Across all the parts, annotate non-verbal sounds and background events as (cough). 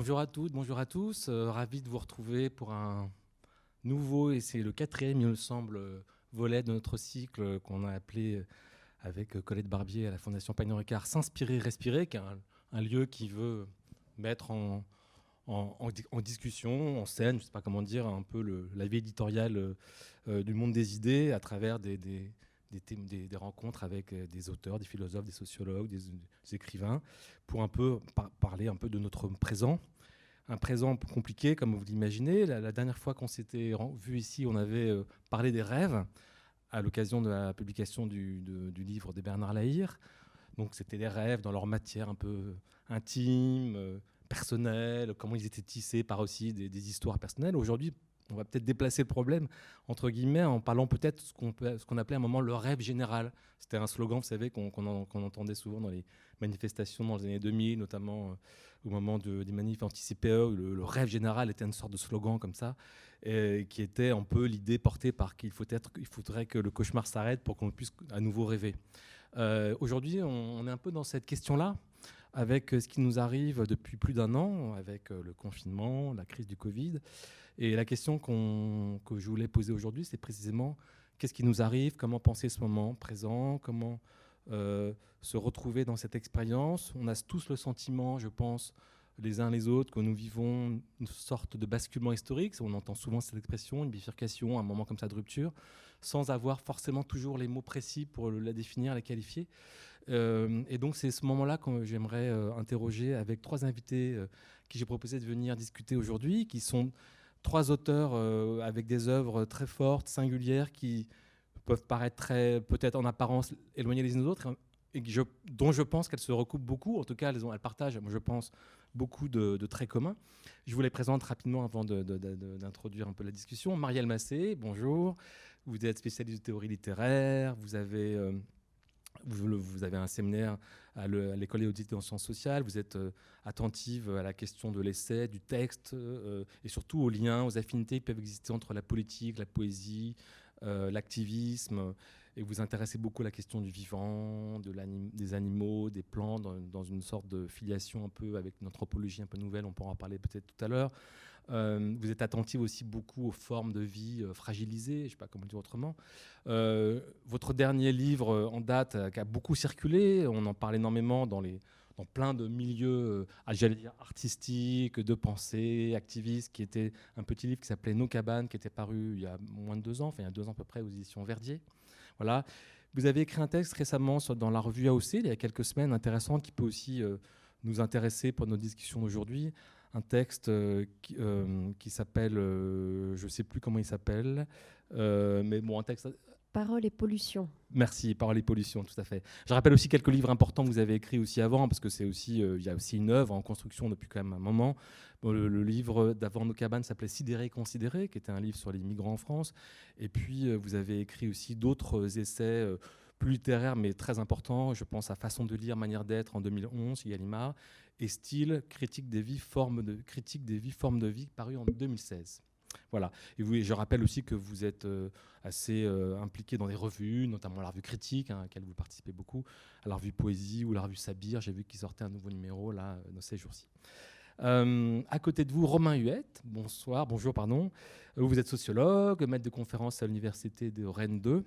Bonjour à toutes, bonjour à tous. Euh, ravi de vous retrouver pour un nouveau, et c'est le quatrième, il me semble, volet de notre cycle qu'on a appelé avec Colette Barbier à la Fondation Pagnon Ricard S'inspirer, respirer, qui est un, lieu qui veut mettre en, discussion, en scène, je ne sais pas comment dire, un peu le, la vie éditoriale euh, du monde des idées à travers des, des, des rencontres avec des auteurs, des philosophes, des sociologues, des, écrivains, pour un peu parler un peu de notre présent. Un présent compliqué, comme vous l'imaginez. La, dernière fois qu'on s'était vu ici, on avait euh, parlé des rêves à l'occasion de la publication du, livre de Bernard Lahire. Donc c'était des rêves dans leur matière un peu intime, euh, personnelle, comment ils étaient tissés par aussi des, des histoires personnelles. Aujourd'hui, on va peut-être déplacer le problème, entre guillemets, en parlant peut-être ce qu'on appelait à un moment le rêve général. C'était un slogan, vous savez, qu'on entendait souvent dans les manifestations dans les années 2000, notamment euh, au moment de, des manifs anti-CPE, le, rêve général était une sorte de slogan comme ça, qui était un peu l'idée portée par qu'il faudrait que le cauchemar s'arrête pour qu'on puisse à nouveau rêver. Euh, aujourd'hui, on, est un peu dans cette question-là avec ce qui nous arrive depuis plus d'un an, avec euh, le confinement, la crise du Covid. Et la question que je voulais poser aujourd'hui, c'est précisément qu'est-ce qui nous arrive, comment penser ce moment présent, comment euh, se retrouver dans cette expérience? On a tous le sentiment, je pense, les uns les autres, que nous vivons une sorte de basculement historique. On entend souvent cette expression, une bifurcation, un moment comme ça de rupture, sans avoir forcément toujours les mots précis pour la définir, la qualifier. Euh, et donc c'est ce moment-là que j'aimerais euh, interroger avec trois invités qui j'ai proposé de venir discuter aujourd'hui, qui sont trois auteurs euh, avec des œuvres très fortes, singulières, qui peuvent paraître très, peut-être en apparence éloignées les unes des autres, et dont je pense qu'elles se recoupent beaucoup. En tout cas, elles, partagent, je pense, beaucoup de, traits communs. Je vous les présente rapidement avant d'introduire un peu la discussion. Marielle Massé, bonjour. Vous êtes spécialiste de théorie littéraire, vous avez... Vous, avez un séminaire à l'école et en sciences sociales, vous êtes euh, attentive à la question de l'essai, du texte, euh, et surtout aux liens, aux affinités qui peuvent exister entre la politique, la poésie, euh, l'activisme, et vous intéressez beaucoup à la question du vivant, de des animaux, des plantes, dans, une sorte de filiation un peu avec une anthropologie un peu nouvelle, on pourra en parler peut-être tout à l'heure. Euh, vous êtes attentive aussi beaucoup aux formes de vie euh, fragilisées, je ne sais pas comment dire autrement. Euh, votre dernier livre en date, qui a beaucoup circulé, on en parle énormément dans, les, dans plein de milieux, dire artistiques, de pensée, activistes, qui était un petit livre qui s'appelait Nos cabanes, qui était paru il y a moins de deux ans, enfin il y a deux ans à peu près aux éditions Verdier. Voilà. Vous avez écrit un texte récemment dans la revue AOC, il y a quelques semaines, intéressant, qui peut aussi nous intéresser pour nos discussions d'aujourd'hui un texte euh, qui, euh, qui s'appelle, euh, je ne sais plus comment il s'appelle, mais bon, un texte Parole et pollution. Merci, Parole et pollution, tout à fait. Je rappelle aussi quelques livres importants que vous avez écrits aussi avant, parce que c'est aussi, il y a aussi une œuvre en construction depuis quand même un moment. le, livre d'avant nos cabanes s'appelait Sidéré considéré, qui était un livre sur les migrants en France. Et puis vous avez écrit aussi d'autres essais plus littéraires, mais très importants. Je pense à Façon de lire, manière d'être en 2011, Gallimard, et Style, critique des vies, formes de, critique des vies, de vie, paru en 2016. Voilà. Et vous, je rappelle aussi que vous êtes euh, assez euh, impliqué dans des revues, notamment la revue Critique, hein, à laquelle vous participez beaucoup, la revue Poésie ou la revue Sabir. J'ai vu qu'il sortait un nouveau numéro là, euh, dans ces jours-ci. à côté de vous, Romain Huette. Bonsoir, bonjour, pardon. Vous êtes sociologue, maître de conférence à l'université de Rennes 2.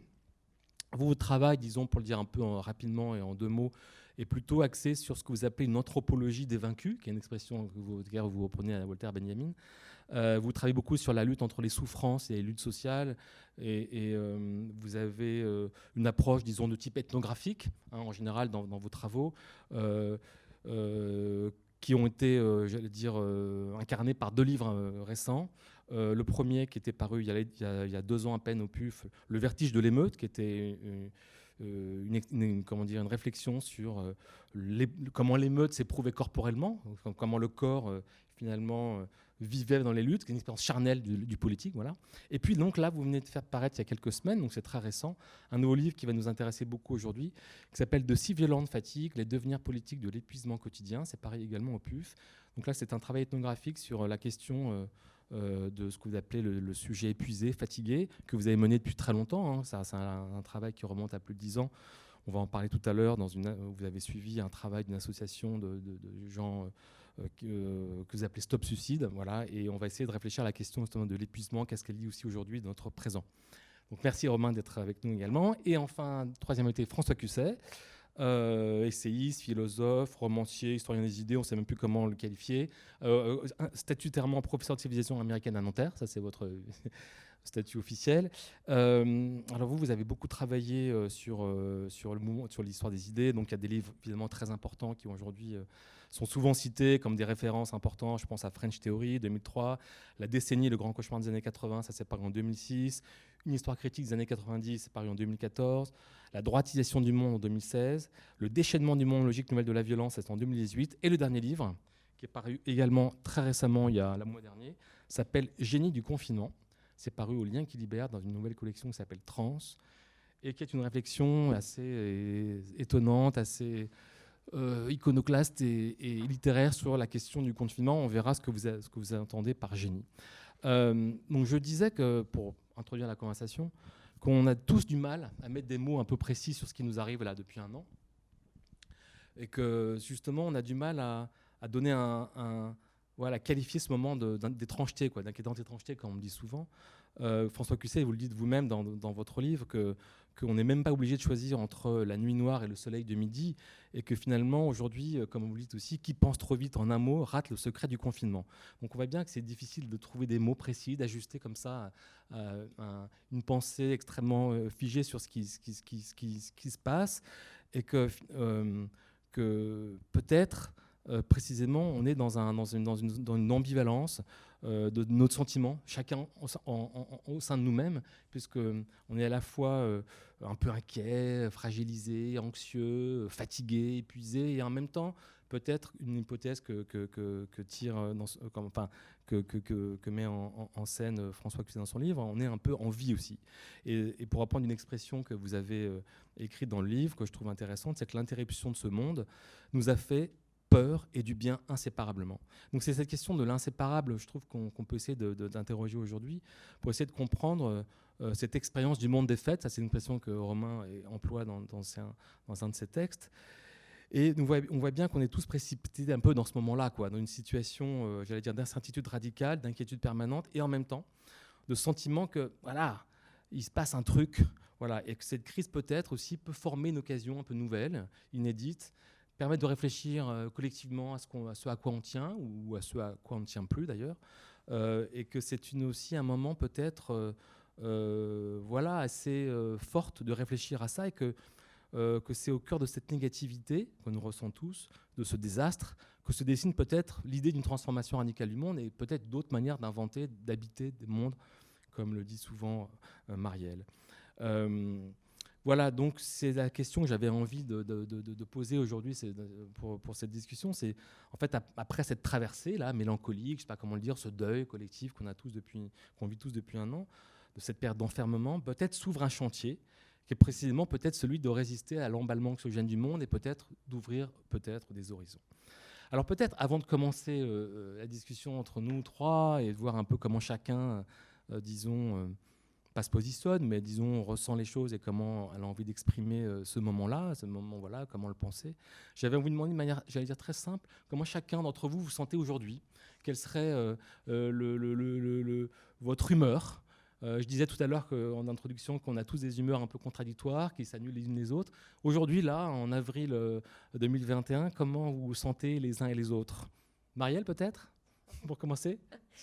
Vous, votre travail, disons, pour le dire un peu rapidement et en deux mots, est plutôt axé sur ce que vous appelez une anthropologie des vaincus, qui est une expression que vous, reprenez à Voltaire Benjamin. Euh, vous travaillez beaucoup sur la lutte entre les souffrances et les luttes sociales, et, euh, vous avez euh, une approche, disons, de type ethnographique, hein, en général, dans, vos travaux, qui ont été, j'allais dire, incarnés par deux livres récents. le premier qui était paru il y, a, il y, a, deux ans à peine au PUF, Le vertige de l'émeute, qui était euh, une, comment dire, une réflexion sur euh, les, comment l'émeute s'éprouvait corporellement, comment le corps euh, finalement vivait dans les luttes, une expérience charnelle du, politique. Voilà. Et puis donc là, vous venez de faire paraître il y a quelques semaines, donc c'est très récent, un nouveau livre qui va nous intéresser beaucoup aujourd'hui, qui s'appelle De si violente fatigue, les devenirs politiques de l'épuisement quotidien. C'est pareil également au PUF. Donc là, c'est un travail ethnographique sur la question de ce que vous appelez le, sujet épuisé, fatigué, que vous avez mené depuis très longtemps. Hein. C'est un, travail qui remonte à plus de dix ans. On va en parler tout à l'heure. Vous avez suivi un travail d'une association de, gens que, vous appelez Stop Suicide. Voilà, et on va essayer de réfléchir à la question justement de l'épuisement, qu'est-ce qu'elle dit aussi aujourd'hui de notre présent. Donc merci Romain d'être avec nous également. Et enfin, troisième invité, François Cusset. Euh, essayiste, philosophe, romancier, historien des idées, on ne sait même plus comment le qualifier, euh, statutairement professeur de civilisation américaine à Nanterre, ça c'est votre (laughs) statut officiel. Euh, alors vous, vous avez beaucoup travaillé euh, sur, euh, sur sur l'histoire des idées, donc il y a des livres évidemment très importants qui aujourd'hui sont souvent cités comme des références importantes. Je pense à French Theory 2003, La décennie, le grand cauchemar des années 80, ça s'est paru en 2006, Une histoire critique des années 90, c'est paru en 2014, La droitisation du monde en 2016, Le déchaînement du monde, logique nouvelle de la violence, c'est en 2018, et le dernier livre, qui est paru également très récemment, il y a le mois dernier, s'appelle Génie du confinement c'est paru au Lien qui libère dans une nouvelle collection qui s'appelle Trans et qui est une réflexion assez euh, étonnante, assez euh, iconoclaste et, littéraire sur la question du confinement. On verra ce que vous, entendez par génie. Euh, donc je disais que, pour introduire la conversation, qu'on a tous du mal à mettre des mots un peu précis sur ce qui nous arrive là depuis un an. Et que justement, on a du mal à, donner un voilà, qualifier ce moment d'étrangeté, d'inquiétante étrangeté, comme on me dit souvent. Euh, François Cusset, vous le dites vous-même dans, votre livre, qu'on n'est même pas obligé de choisir entre la nuit noire et le soleil de midi, et que finalement, aujourd'hui, euh, comme vous le dites aussi, qui pense trop vite en un mot rate le secret du confinement. Donc on voit bien que c'est difficile de trouver des mots précis, d'ajuster comme ça euh, une pensée extrêmement figée sur ce qui se passe, et que, que peut-être euh, précisément, on est dans, un, dans, une, ambivalence euh, de, notre sentiment, chacun au, sein de nous-mêmes, puisqu'on est à la fois euh, un peu inquiet, fragilisé, anxieux, fatigué, épuisé, et en même temps, peut-être une hypothèse que, tire enfin, que, met en, scène François Cusin dans son livre, on est un peu en vie aussi. Et, et pour reprendre une expression que vous avez écrite dans le livre, que je trouve intéressante, c'est que l'interruption de ce monde nous a fait peur et du bien inséparablement. Donc c'est cette question de l'inséparable, je trouve qu'on peut essayer d'interroger aujourd'hui pour essayer de comprendre euh, cette expérience du monde des fêtes. Ça, c'est une expression que Romain emploie dans, un, de ses textes. Et on voit bien qu'on est tous précipités un peu dans ce moment-là, dans une situation, euh, j'allais dire, d'incertitude radicale, d'inquiétude permanente, et en même temps de sentiment que, voilà, il se passe un truc, voilà, et que cette crise peut-être aussi peut former une occasion un peu nouvelle, inédite, permettre de réfléchir euh, collectivement à ce, à quoi on tient ou à ce à quoi on ne tient plus d'ailleurs, euh, et que c'est aussi un moment peut-être euh, voilà, assez forte de réfléchir à ça et que, que c'est au cœur de cette négativité que nous ressentons tous, de ce désastre, que se dessine peut-être l'idée d'une transformation radicale du monde et peut-être d'autres manières d'inventer, d'habiter des mondes, comme le dit souvent Marielle. Voilà, donc c'est la question que j'avais envie de, poser aujourd'hui pour, pour, cette discussion. C'est en fait après cette traversée là, mélancolique, je sais pas comment le dire, ce deuil collectif qu'on a tous depuis, qu'on vit tous depuis un an, de cette période d'enfermement, peut-être s'ouvre un chantier qui est précisément peut-être celui de résister à l'emballement oxygène du monde et peut-être d'ouvrir peut-être des horizons. Alors peut-être avant de commencer euh, euh, la discussion entre nous trois et de voir un peu comment chacun, euh, disons, pas se positionne, mais disons, ressent les choses et comment elle a envie d'exprimer euh, ce moment-là, ce moment, voilà, comment le penser. J'avais envie de demander de manière, j'allais dire très simple, comment chacun d'entre vous vous sentez aujourd'hui? Quelle serait euh, euh, le, votre humeur? Je disais tout à l'heure en introduction qu'on a tous des humeurs un peu contradictoires, qui s'annulent les unes les autres. Aujourd'hui, là, en avril 2021, comment vous vous sentez les uns et les autres? Marielle, peut-être, pour commencer?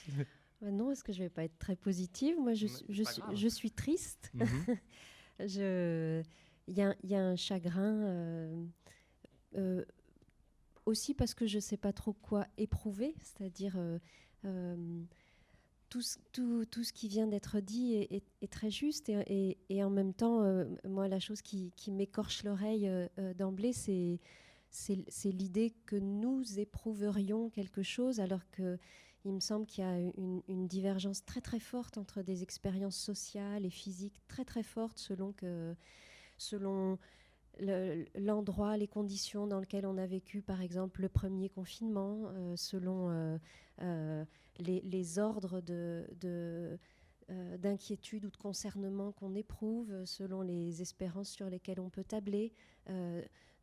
(laughs) bah non, est-ce que je vais pas être très positive Moi, je, je, suis, je suis, triste. Mhm. (laughs) Il y, y, a un chagrin euh, euh, aussi parce que je ne sais pas trop quoi éprouver, c'est-à-dire euh, tout, tout, tout, ce qui vient d'être dit est, est, très juste et, et, en même temps, moi, la chose qui, qui m'écorche l'oreille d'emblée, c'est l'idée que nous éprouverions quelque chose alors que il me semble qu'il y a une, divergence très très forte entre des expériences sociales et physiques très très fortes selon que selon l'endroit, les conditions dans lesquelles on a vécu, par exemple, le premier confinement, euh, selon euh, euh, les, ordres de, d'inquiétude ou de concernement qu'on éprouve, selon les espérances sur lesquelles on peut tabler,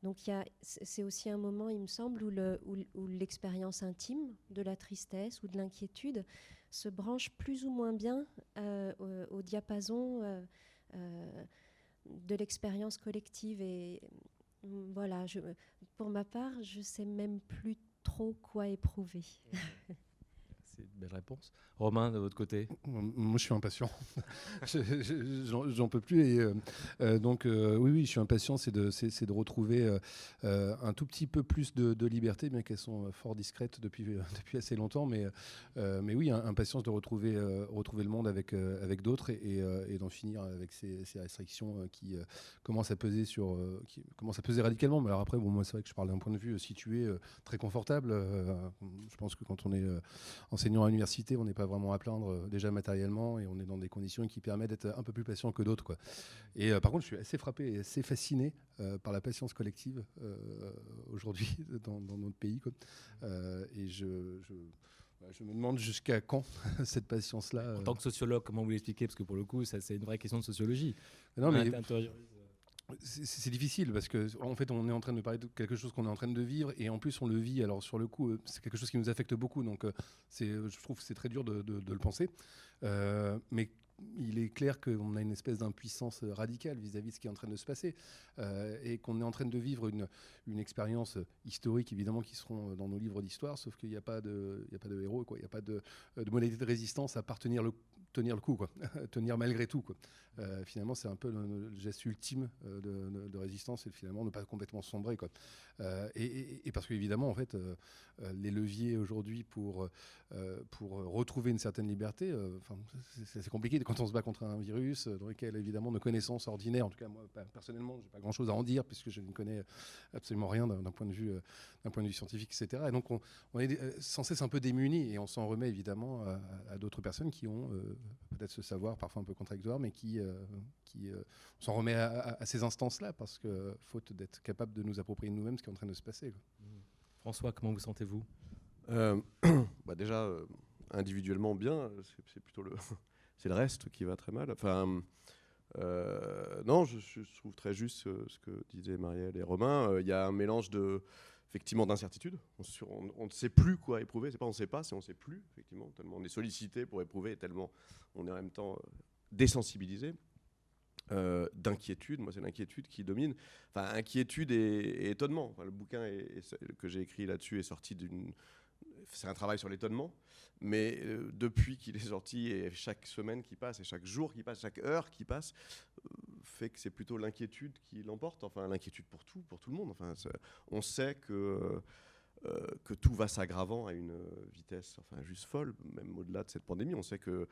Donc c'est aussi un moment, il me semble, où l'expérience intime de la tristesse ou de l'inquiétude se branche plus ou moins bien au, diapason de l'expérience collective. Et voilà, je, pour ma part, je sais même plus trop quoi éprouver. Belle réponse. Romain, de votre côté? Moi, je suis impatient. (laughs) J'en peux plus. Euh, euh, donc, euh, oui, oui, je suis impatient. C'est de, retrouver un tout petit peu plus de, liberté, bien qu'elles sont fort discrètes (laughs) depuis, assez longtemps. Mais, oui, impatience de retrouver, le monde avec, d'autres et, d'en finir avec ces, restrictions qui commencent à peser sur, qui commencent à peser radicalement. Mais alors après, bon, moi, c'est vrai que je parle d'un point de vue situé très confortable. je pense que quand on est enseignant à l'université, on n'est pas vraiment à plaindre euh, déjà matériellement et on est dans des conditions qui permettent d'être un peu plus patient que d'autres. Quoi. Et euh, par contre, je suis assez frappé et assez fasciné euh, par la patience collective aujourd'hui (laughs) dans, notre pays. Quoi. et je, je, me demande jusqu'à quand (laughs) cette patience-là. En tant que sociologue, comment vous l'expliquez? Parce que pour le coup, ça, c'est une vraie question de sociologie. Non, mais c'est difficile parce que en fait on est en train de parler de quelque chose qu'on est en train de vivre et en plus on le vit alors sur le coup euh, c'est quelque chose qui nous affecte beaucoup. Donc euh, c'est je trouve c'est très dur de, le penser. Euh, mais il est clair qu'on a une espèce d'impuissance radicale vis-à-vis de ce qui est en train de se passer et qu'on est en train de vivre une, expérience historique, évidemment, qui seront dans nos livres d'histoire, sauf qu'il n'y a, pas de, héros, quoi. il n'y a pas de, modalité de résistance à partenir le, tenir le coup, quoi. (laughs) tenir malgré tout. Quoi. Euh, finalement, c'est un peu le, geste ultime euh, de, résistance et finalement ne pas complètement sombrer. Quoi. Euh, et, parce qu'évidemment, en fait, les leviers aujourd'hui pour, pour retrouver une certaine liberté, c'est compliqué quand on se bat contre un virus dans lequel, évidemment, nos connaissances ordinaires, en tout cas, moi, personnellement, j'ai pas grand-chose à en dire puisque je ne connais absolument rien d'un point de vue scientifique, etc. Et donc, on, est sans cesse un peu démunis et on s'en remet évidemment à, d'autres personnes qui ont peut-être ce savoir parfois un peu contradictoire, mais qui, euh, qui euh, s'en remet à, ces instances-là, parce que faute d'être capable de nous approprier nous-mêmes ce qui est en train de se passer. Mmh. François, comment vous sentez-vous? Euh, (clears throat) bah Déjà, individuellement bien, c'est plutôt le, (laughs) c'est le reste qui va très mal. Enfin, non, je, trouve très juste ce que disaient Marielle et Romain. Il y a un mélange de effectivement d'incertitude. On, ne sait plus quoi éprouver. C'est pas on ne sait pas, c'est on ne sait plus effectivement. Tellement on est sollicité pour éprouver, et tellement on est en même temps euh, désensibilisé. Euh, d'inquiétude, moi c'est l'inquiétude qui domine. Enfin, inquiétude et, étonnement. le bouquin que j'ai écrit là-dessus est sorti d'une c'est un travail sur l'étonnement, mais euh, depuis qu'il est sorti, et chaque semaine qui passe, et chaque jour qui passe, chaque heure qui passe, euh, fait que c'est plutôt l'inquiétude qui l'emporte, enfin l'inquiétude pour tout, pour tout le monde. Enfin, on sait que que tout va s'aggravant à une vitesse enfin, juste folle, même au-delà de cette pandémie. On sait que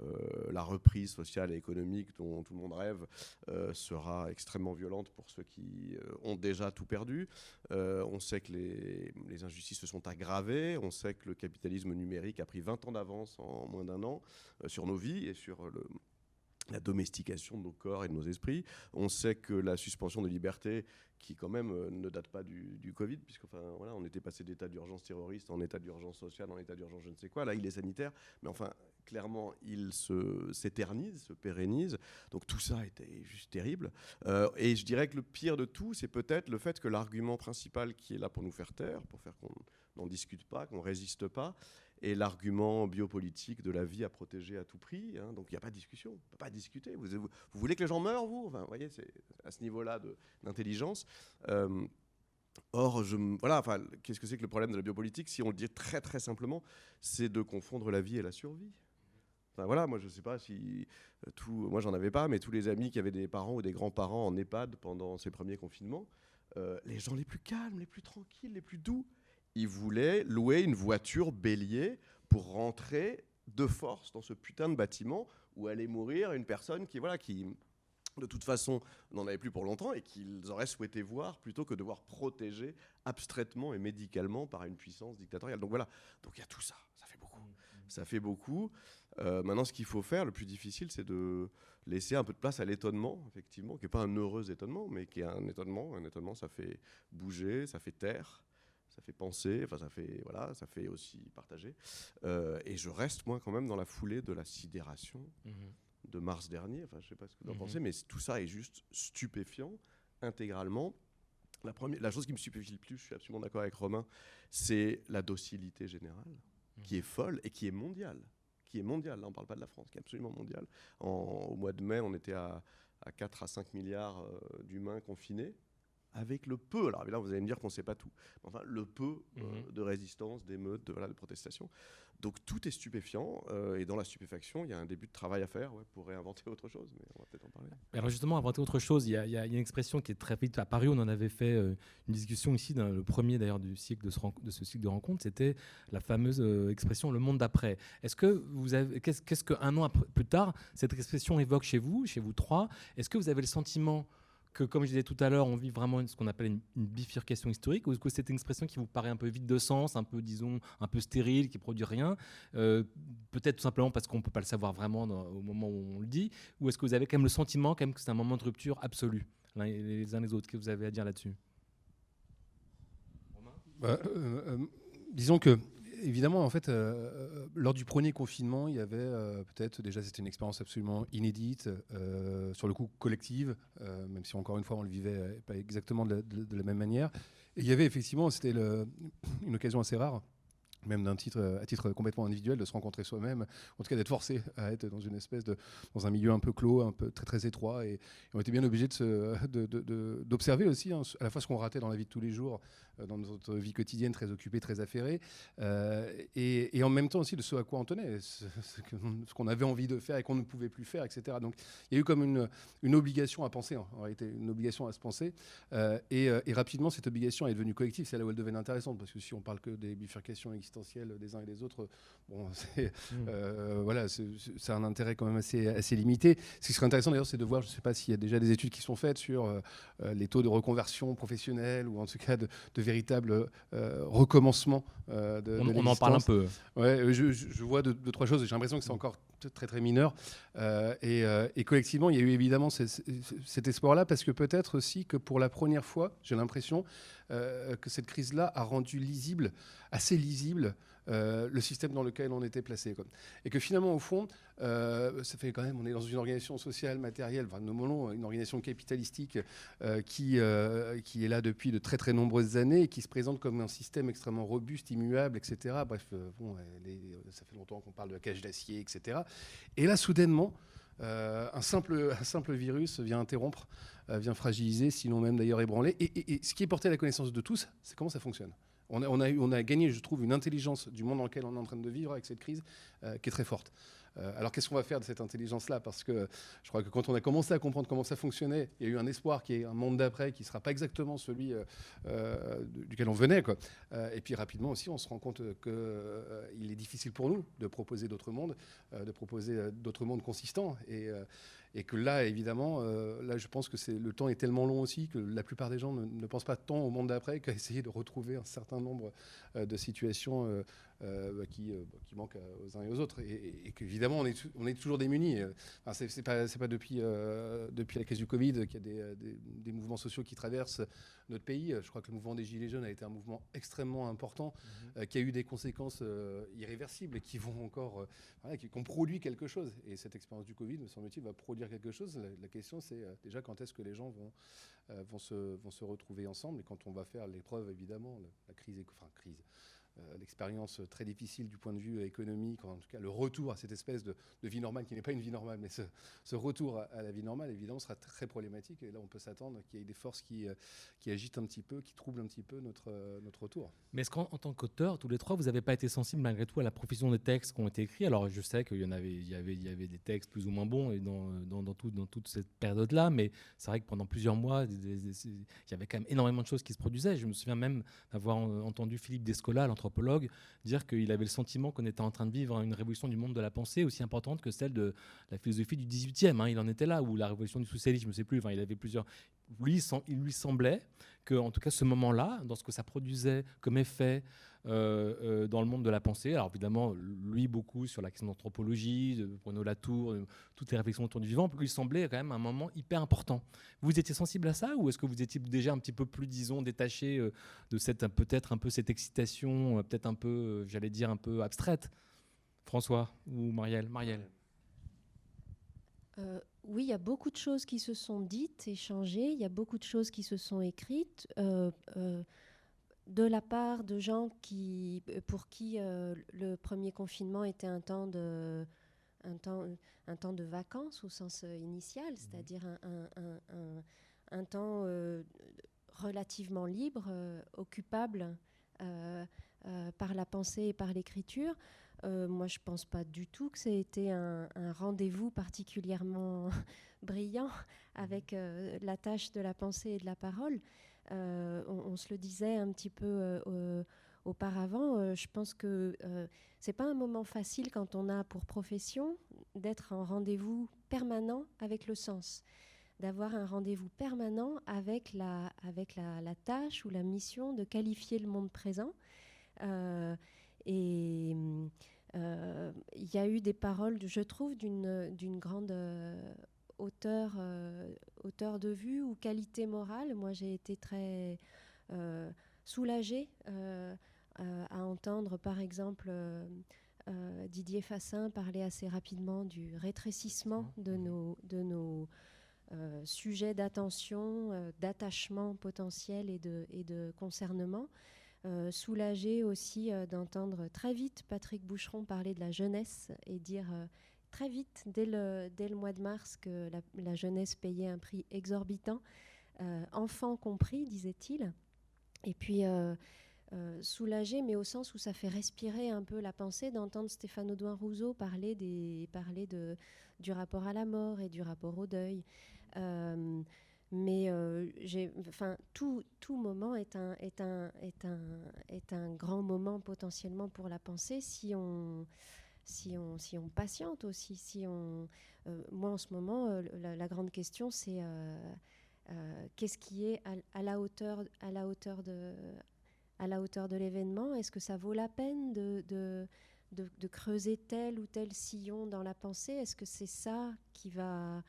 euh, la reprise sociale et économique dont tout le monde rêve euh, sera extrêmement violente pour ceux qui ont déjà tout perdu. on sait que les, injustices se sont aggravées. On sait que le capitalisme numérique a pris 20 ans d'avance en moins d'un an sur nos vies et sur le, la domestication de nos corps et de nos esprits. On sait que la suspension de liberté, qui quand même euh, ne date pas du, Covid, puisque enfin, voilà, on était passé d'état d'urgence terroriste en état d'urgence sociale, en état d'urgence je ne sais quoi, là il est sanitaire, mais enfin clairement il s'éternise, se, pérennise, donc tout ça était juste terrible. Euh, et je dirais que le pire de tout, c'est peut-être le fait que l'argument principal qui est là pour nous faire taire, pour faire qu'on n'en discute pas, qu'on résiste pas, et l'argument biopolitique de la vie à protéger à tout prix. Hein. donc il n'y a pas de discussion, on ne peut pas discuter. Vous, voulez que les gens meurent, vous? Vous voyez, c'est à ce niveau-là d'intelligence. Euh, or, voilà, enfin, qu'est-ce que c'est que le problème de la biopolitique Si on le dit très très simplement, c'est de confondre la vie et la survie. Voilà, moi je sais pas si euh, tout, moi j'en avais pas, mais tous les amis qui avaient des parents ou des grands-parents en EHPAD pendant ces premiers confinements, euh, les gens les plus calmes, les plus tranquilles, les plus doux, il voulait louer une voiture bélier pour rentrer de force dans ce putain de bâtiment où allait mourir une personne qui, voilà, qui de toute façon n'en avait plus pour longtemps et qu'ils auraient souhaité voir plutôt que de voir protéger abstraitement et médicalement par une puissance dictatoriale. Donc voilà, donc il y a tout ça, ça fait beaucoup. Ça fait beaucoup. Euh, maintenant, ce qu'il faut faire, le plus difficile, c'est de laisser un peu de place à l'étonnement, effectivement, qui n'est pas un heureux étonnement, mais qui est un étonnement. Un étonnement, ça fait bouger, ça fait taire ça fait penser, enfin ça fait voilà, ça fait aussi partager. Euh, et je reste moi quand même dans la foulée de la sidération mhm. de mars dernier. Enfin, je sais pas ce que vous en mhm. pensez, mais tout ça est juste stupéfiant intégralement. La, première, la chose qui me stupéfie le plus, je suis absolument d'accord avec Romain, c'est la docilité générale, qui est folle et qui est mondiale. Qui est mondiale, là on ne parle pas de la France, qui est absolument mondiale. au mois de mai, on était à, 4 à 5 milliards euh, d'humains confinés avec le peu, alors là vous allez me dire qu'on ne sait pas tout, enfin le peu euh, mhm. de résistance, d'émeutes, de, voilà, de protestations. Donc tout est stupéfiant euh, et dans la stupéfaction, il y a un début de travail à faire pour réinventer autre chose, mais on va peut-être en parler. Alors justement, inventer autre chose, il y, a, une expression qui est très vite apparue, on en avait fait euh, une discussion ici, dans le premier d'ailleurs du cycle de ce, de ce, cycle de rencontres, c'était la fameuse expression le monde d'après. Est-ce que vous avez, qu'est-ce, qu'un an plus tard, cette expression évoque chez vous, chez vous trois? Est-ce que vous avez le sentiment que, comme je disais tout à l'heure, on vit vraiment ce qu'on appelle une, bifurcation historique, ou est-ce que c'est une expression qui vous paraît un peu vide de sens, un peu, disons, un peu stérile, qui produit rien euh, Peut-être tout simplement parce qu'on ne peut pas le savoir vraiment au moment où on le dit, ou est-ce que vous avez quand même le sentiment quand même que c'est un moment de rupture absolue, les uns les autres que vous avez à dire là-dessus? Bah, euh, euh, Disons que évidemment, en fait, euh, euh, lors du premier confinement, il y avait euh, peut-être déjà, c'était une expérience absolument inédite, sur le coup collective, même si encore une fois, on le vivait pas exactement de la, même manière. Et il y avait effectivement, c'était une occasion assez rare même d'un titre à titre complètement individuel de se rencontrer soi-même en tout cas d'être forcé à être dans une espèce de dans un milieu un peu clos un peu très très étroit et, on était bien obligé de d'observer aussi hein, à la fois ce qu'on ratait dans la vie de tous les jours euh, dans notre vie quotidienne très occupée, très affairée, euh, et, en même temps aussi de ce à quoi on tenait, ce, qu'on avait envie de faire et qu'on ne pouvait plus faire, etc. Donc il y a eu comme une, une obligation à penser, en réalité, une obligation à se penser, euh, et, rapidement cette obligation est devenue collective, c'est là où elle devient intéressante, parce que si on parle que des bifurcations existentielles des uns et des autres, bon, (laughs) c'est mmh. voilà, c'est un intérêt quand même assez, assez limité. Ce qui serait intéressant d'ailleurs, c'est de voir, je ne sais pas s'il y a déjà des études qui sont faites sur les taux de reconversion professionnelle, ou en tout cas de, de véritable euh, recommencement euh, de, on, en parle un peu. Ouais, je, vois deux, trois choses. J'ai l'impression que c'est encore très très mineur. Euh, et, collectivement, il y a eu évidemment cet espoir-là parce que peut-être aussi que pour la première fois, j'ai l'impression que cette crise-là a rendu lisible, assez lisible, euh, le système dans lequel on était placé. Et que finalement, au fond, euh, ça fait quand même, on est dans une organisation sociale, matérielle, enfin, nous une organisation capitalistique euh, qui, qui est là depuis de très très nombreuses années et qui se présente comme un système extrêmement robuste, immuable, etc. Bref, bon, ça fait longtemps qu'on parle de la cage d'acier, etc. Et là, soudainement, un, simple, un simple virus vient interrompre, vient fragiliser, sinon même d'ailleurs ébranler. Et, ce qui est porté à la connaissance de tous, c'est comment ça fonctionne. On a, gagné, je trouve, une intelligence du monde dans lequel on est en train de vivre avec cette crise euh, qui est très forte. Euh, alors qu'est-ce qu'on va faire de cette intelligence-là? Parce que je crois que quand on a commencé à comprendre comment ça fonctionnait, il y a eu un espoir qui est un monde d'après qui ne sera pas exactement celui euh, duquel on venait. Et puis rapidement aussi, on se rend compte qu'il est difficile pour nous de proposer d'autres mondes, de proposer d'autres mondes consistants. Et, et que là, évidemment, euh, là, je pense que le temps est tellement long aussi que la plupart des gens ne, pensent pas tant au monde d'après qu'à essayer de retrouver un certain nombre euh, de situations euh, bah, qui, qui manquent aux uns et aux autres. Et, qu'évidemment, on est, on est toujours démunis. Enfin, c'est pas, pas depuis, depuis la crise du Covid qu'il y a des, des, mouvements sociaux qui traversent notre pays. Je crois que le mouvement des Gilets jaunes a été un mouvement extrêmement important, mhm. qui a eu des conséquences irréversibles et qui vont encore, qui, ont produit quelque chose. Et cette expérience du Covid, me semble-t-il, va produire quelque chose. La, question, c'est déjà quand est-ce que les gens vont, vont, se, retrouver ensemble et quand on va faire l'épreuve, évidemment, la, la crise, enfin, crise euh, l'expérience très difficile du point de vue économique, en tout cas le retour à cette espèce de, vie normale qui n'est pas une vie normale, mais ce, retour à, la vie normale, évidemment, sera très problématique. Et là, on peut s'attendre qu'il y ait des forces qui, euh, qui agitent un petit peu, qui troublent un petit peu notre, euh, notre retour. Mais est-ce qu'en tant qu'auteur, tous les trois, vous n'avez pas été sensible malgré tout à la profession des textes qui ont été écrits? Alors, je sais qu'il y en avait, il y avait, il y avait des textes plus ou moins bons et dans, dans, tout, dans toute cette période-là, mais c'est vrai que pendant plusieurs mois, il y avait quand même énormément de choses qui se produisaient. Je me souviens même d'avoir entendu Philippe Descola, dire qu'il avait le sentiment qu'on était en train de vivre une révolution du monde de la pensée aussi importante que celle de la philosophie du 18e. Hein. Il en était là, ou la révolution du socialisme, je ne sais plus. Il avait plusieurs. Il lui semblait que, tout cas, ce moment-là, dans ce que ça produisait comme effet euh, euh, dans le monde de la pensée. Alors évidemment, lui beaucoup sur la question d'anthropologie, de Bruno Latour, toutes les réflexions autour du vivant, lui semblait quand même un moment hyper important. Vous étiez sensible à ça ou est-ce que vous étiez déjà un petit peu plus, disons, détaché euh, de cette peut-être un peu cette excitation, peut-être un peu, j'allais dire, un peu abstraite? François ou Marielle? Marielle oui, il y a beaucoup de choses qui se sont dites, échangées, il y a beaucoup de choses qui se sont écrites euh, euh, de la part de gens qui, pour qui le premier confinement était un temps de, un temps, un temps de vacances au sens initial, mmh. c'est-à-dire un, un, temps relativement libre, occupable par la pensée et par l'écriture. Euh, moi, je ne pense pas du tout que ça ait été un, rendez-vous particulièrement (laughs) brillant avec euh, la tâche de la pensée et de la parole. Euh, on, se le disait un petit peu auparavant. je pense que c'est pas un moment facile quand on a pour profession d'être en rendez-vous permanent avec le sens d'avoir un rendez-vous permanent avec la, avec la, tâche ou la mission de qualifier le monde présent. Et euh, il y a eu des paroles, je trouve, d'une grande euh, hauteur, euh, hauteur de vue ou qualité morale. Moi, j'ai été très soulagée à entendre, par exemple, Didier Fassin parler assez rapidement du rétrécissement de nos, de nos sujets d'attention, d'attachement potentiel et de, et de concernement. Euh, soulagé aussi euh, d'entendre très vite Patrick Boucheron parler de la jeunesse et dire euh, très vite, dès le, dès le mois de mars, que la, jeunesse payait un prix exorbitant, enfants compris, disait-il. Et puis soulagé, mais au sens où ça fait respirer un peu la pensée d'entendre Stéphane Audouin Rousseau parler, des, parler de, du rapport à la mort et du rapport au deuil. Mais euh, tout, tout, moment est un, est, un, est, un, est un grand moment potentiellement pour la pensée si on, si on, si on patiente aussi. Si on, euh, moi, en ce moment, euh, la, grande question, c'est qu'est-ce qui est à, la hauteur, à la hauteur de, à la hauteur de l'événement? Est-ce que ça vaut la peine de, de, de creuser tel ou tel sillon dans la pensée? Est-ce que c'est ça qui va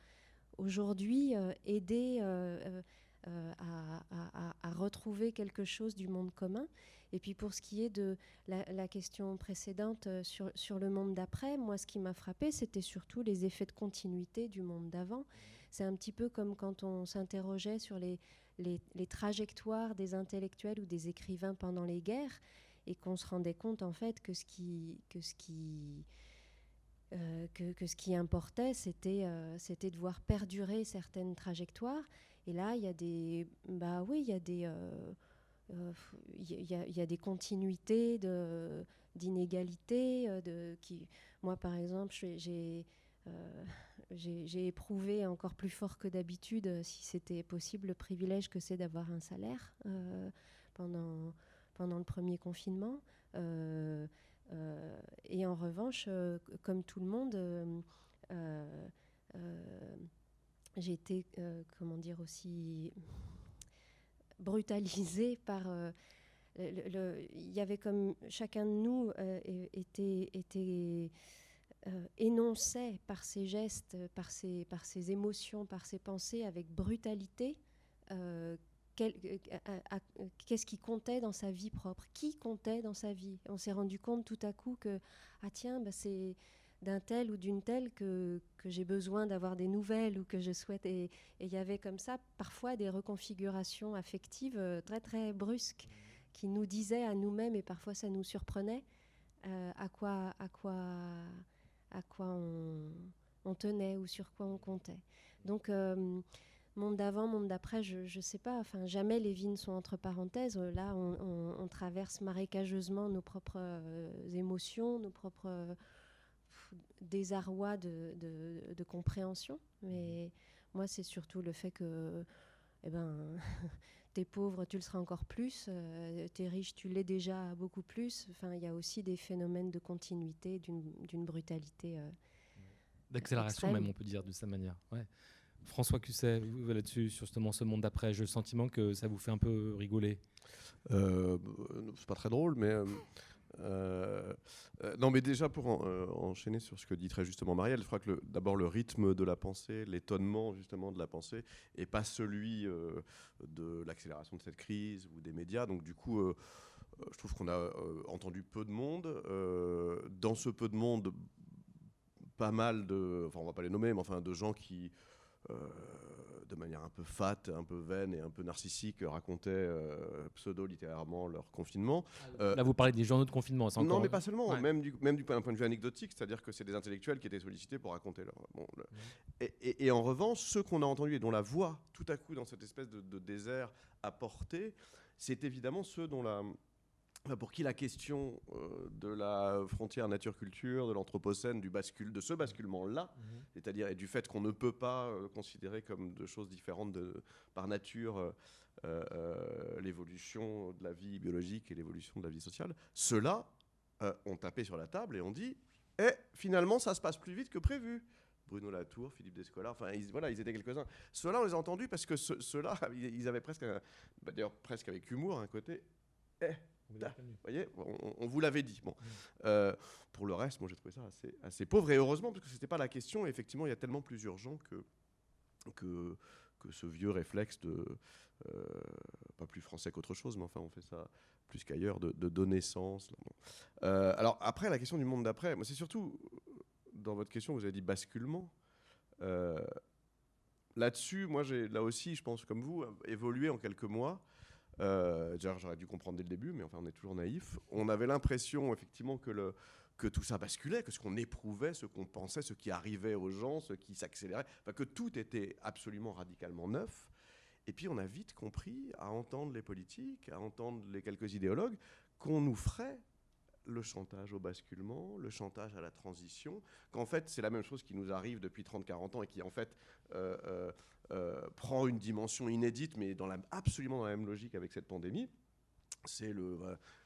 aujourd'hui euh, aider euh, euh, à, retrouver quelque chose du monde commun. Et puis pour ce qui est de la, question précédente sur, le monde d'après, moi ce qui m'a frappé, c'était surtout les effets de continuité du monde d'avant. C'est un petit peu comme quand on s'interrogeait sur les, les, les, trajectoires des intellectuels ou des écrivains pendant les guerres et qu'on se rendait compte en fait que ce qui, que ce qui euh, que, ce qui importait, c'était euh, de voir perdurer certaines trajectoires. Et là, il y a des, bah oui, il y a des, euh, il y, a des continuités d'inégalités. De qui, moi, par exemple, j'ai j'ai éprouvé encore plus fort que d'habitude, si c'était possible, le privilège que c'est d'avoir un salaire pendant pendant le premier confinement. Euh, et en revanche, euh, comme tout le monde, euh, j'ai été, comment dire, aussi brutalisée par... il y avait comme chacun de nous était, était énonçait par ses gestes, par ses, par ses émotions, par ses pensées avec brutalité euh, qu'est-ce qui comptait dans sa vie propre, qui comptait dans sa vie? On s'est rendu compte tout à coup que, ah tiens, bah, c'est d'un tel ou d'une telle que, j'ai besoin d'avoir des nouvelles ou que je souhaite. Et il y avait comme ça parfois des reconfigurations affectives euh, très très brusques qui nous disaient à nous-mêmes, et parfois ça nous surprenait, euh, à quoi, à quoi, à quoi on, on, tenait ou sur quoi on comptait. Donc monde d'avant, monde d'après, je ne sais pas. Enfin, jamais les vies ne sont entre parenthèses. Là, on, traverse marécageusement nos propres euh, émotions, nos propres euh, désarrois de, compréhension. Mais moi, c'est surtout le fait que, eh ben, (laughs) t'es pauvre, tu le seras encore plus. Euh, t'es riche, tu l'es déjà beaucoup plus. Enfin, il y a aussi des phénomènes de continuité, d'une brutalité. D'accélération, même, on peut dire de sa manière. Ouais. François Cusset, là-dessus, sur justement ce monde d'après, j'ai le sentiment que ça vous fait un peu rigoler. Euh, c'est pas très drôle, mais. Euh, euh, non, mais déjà pour enchaîner sur ce que dit très justement Marielle, je crois que d'abord le rythme de la pensée, l'étonnement justement de la pensée, et pas celui de l'accélération de cette crise ou des médias. Donc du coup, je trouve qu'on a entendu peu de monde. dans ce peu de monde, pas mal de, enfin on va pas les nommer, mais enfin de gens qui euh, de manière un peu fat, un peu vaine et un peu narcissique, racontaient euh, pseudo-littérairement leur confinement. Euh, Là, vous parlez des journaux de confinement. Non, mais pas seulement, même, du, même du point de vue anecdotique, c'est-à-dire que c'est des intellectuels qui étaient sollicités pour raconter leur. Bon, et, en revanche, ceux qu'on a entendus et dont la voix, tout à coup, dans cette espèce de, de désert, a porté, c'est évidemment ceux dont la, pour qui la question euh, de la frontière nature-culture, de l'anthropocène, du bascule, de ce basculement-là, mhm. c'est-à-dire et du fait qu'on ne peut pas euh, considérer comme deux choses différentes de, par nature euh, l'évolution de la vie biologique et l'évolution de la vie sociale, ceux-là ont tapé sur la table et ont dit eh, finalement, ça se passe plus vite que prévu. Bruno Latour, Philippe Descola, enfin, ils, voilà, ils étaient quelques-uns. Ceux-là, on les a entendus parce que ceux-là, (laughs) ils avaient presque, bah, d'ailleurs presque avec humour, un côté, eh, vous voyez, on, vous l'avait dit. Bon. Euh, pour le reste, moi j'ai trouvé ça assez, assez, pauvre et heureusement parce que c'était pas la question. effectivement, il y a tellement plus urgent que, que, que ce vieux réflexe de euh, pas plus français qu'autre chose, mais enfin on fait ça plus qu'ailleurs de, de, donner sens. Euh, alors après la question du monde d'après, moi c'est surtout dans votre question vous avez dit basculement. Là-dessus, moi j'ai là aussi, je pense comme vous, évolué en quelques mois. Euh, j'aurais dû comprendre dès le début, mais enfin, on est toujours naïf. On avait l'impression, effectivement, que, que tout ça basculait, que ce qu'on éprouvait, ce qu'on pensait, ce qui arrivait aux gens, ce qui s'accélérait, enfin, que tout était absolument radicalement neuf. Et puis, on a vite compris, à entendre les politiques, à entendre les quelques idéologues, qu'on nous ferait le chantage au basculement, le chantage à la transition, qu'en fait c'est la même chose qui nous arrive depuis 30-40 ans et qui en fait euh, euh, euh, prend une dimension inédite, mais dans absolument dans la même logique avec cette pandémie. C'est le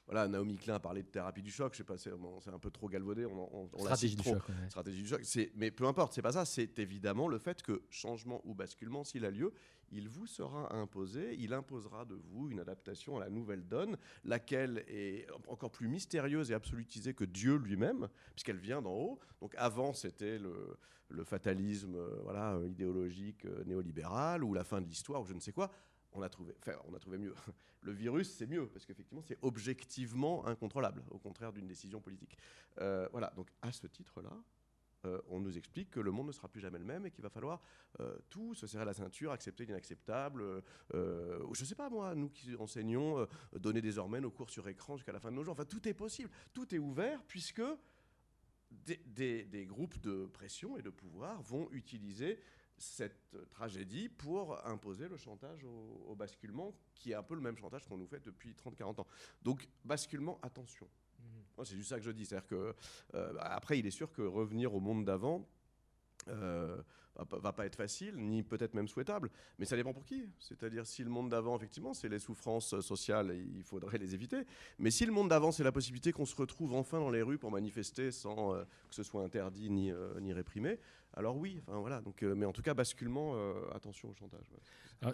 voilà, Naomi Klein a parlé de thérapie du choc. Je sais pas, c'est un peu trop galvaudé. On, stratégie, du trop. Choc, stratégie du choc. Mais peu importe, c'est pas ça. C'est évidemment le fait que changement ou basculement, s'il a lieu, il vous sera imposé. Il imposera de vous une adaptation à la nouvelle donne, laquelle est encore plus mystérieuse et absolutisée que Dieu lui-même, puisqu'elle vient d'en haut. Donc avant, c'était le, le, fatalisme, euh, voilà, idéologique euh, néolibéral ou la fin de l'histoire ou je ne sais quoi on a trouvé, enfin, on a trouvé mieux. (laughs) Le virus, c'est mieux, parce qu'effectivement, c'est objectivement incontrôlable, au contraire d'une décision politique. Euh, voilà, donc à ce titre-là, euh, on nous explique que le monde ne sera plus jamais le même et qu'il va falloir euh, tout se serrer la ceinture, accepter l'inacceptable. je ne sais pas, moi, nous qui enseignons, donner désormais nos cours sur écran jusqu'à la fin de nos jours. Enfin, tout est possible, tout est ouvert, puisque des, des groupes de pression et de pouvoir vont utiliser cette tragédie pour imposer le chantage au, basculement, qui est un peu le même chantage qu'on nous fait depuis 30-40 ans. Donc, basculement, attention. Mhm. C'est juste ça que je dis. C'est-à-dire que, euh, après, il est sûr que revenir au monde d'avant, euh, va pas être facile, ni peut-être même souhaitable, mais ça dépend pour qui. C'est-à-dire si le monde d'avant, effectivement, c'est les souffrances sociales, il faudrait les éviter. Mais si le monde d'avant, c'est la possibilité qu'on se retrouve enfin dans les rues pour manifester sans euh, que ce soit interdit ni, euh, ni réprimé, alors oui, enfin voilà. Donc, euh, mais en tout cas, basculement, attention au chantage.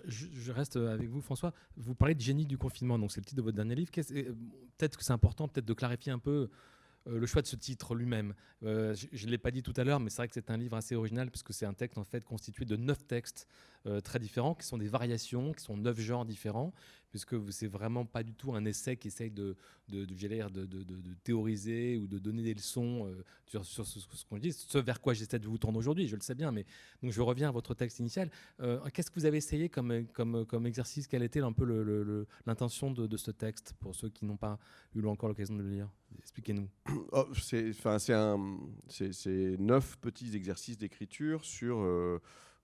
je, reste avec vous, François. Vous parlez de génie du confinement, donc c'est le titre de votre dernier livre. Peut-être que c'est important, peut-être de clarifier un peu euh, le choix de ce titre lui-même. Euh, je ne l'ai pas dit tout à l'heure, mais c'est vrai que c'est un livre assez original puisque c'est un texte en fait constitué de neuf textes euh, très différents, qui sont des variations, qui sont neuf genres différents, puisque c'est vraiment pas du tout un essai qui essaye de, de, de, de théoriser ou de donner des leçons sur, sur, ce, qu'on dit, ce vers quoi j'essaie de vous tourner aujourd'hui, je le sais bien, mais donc je reviens à votre texte initial. Qu'est-ce que vous avez essayé comme exercice? Quelle était un peu l'intention de, ce texte pour ceux qui n'ont pas eu encore l'occasion de le lire? Expliquez-nous. (clears throat) Oh, c'est neuf petits exercices d'écriture sur, euh,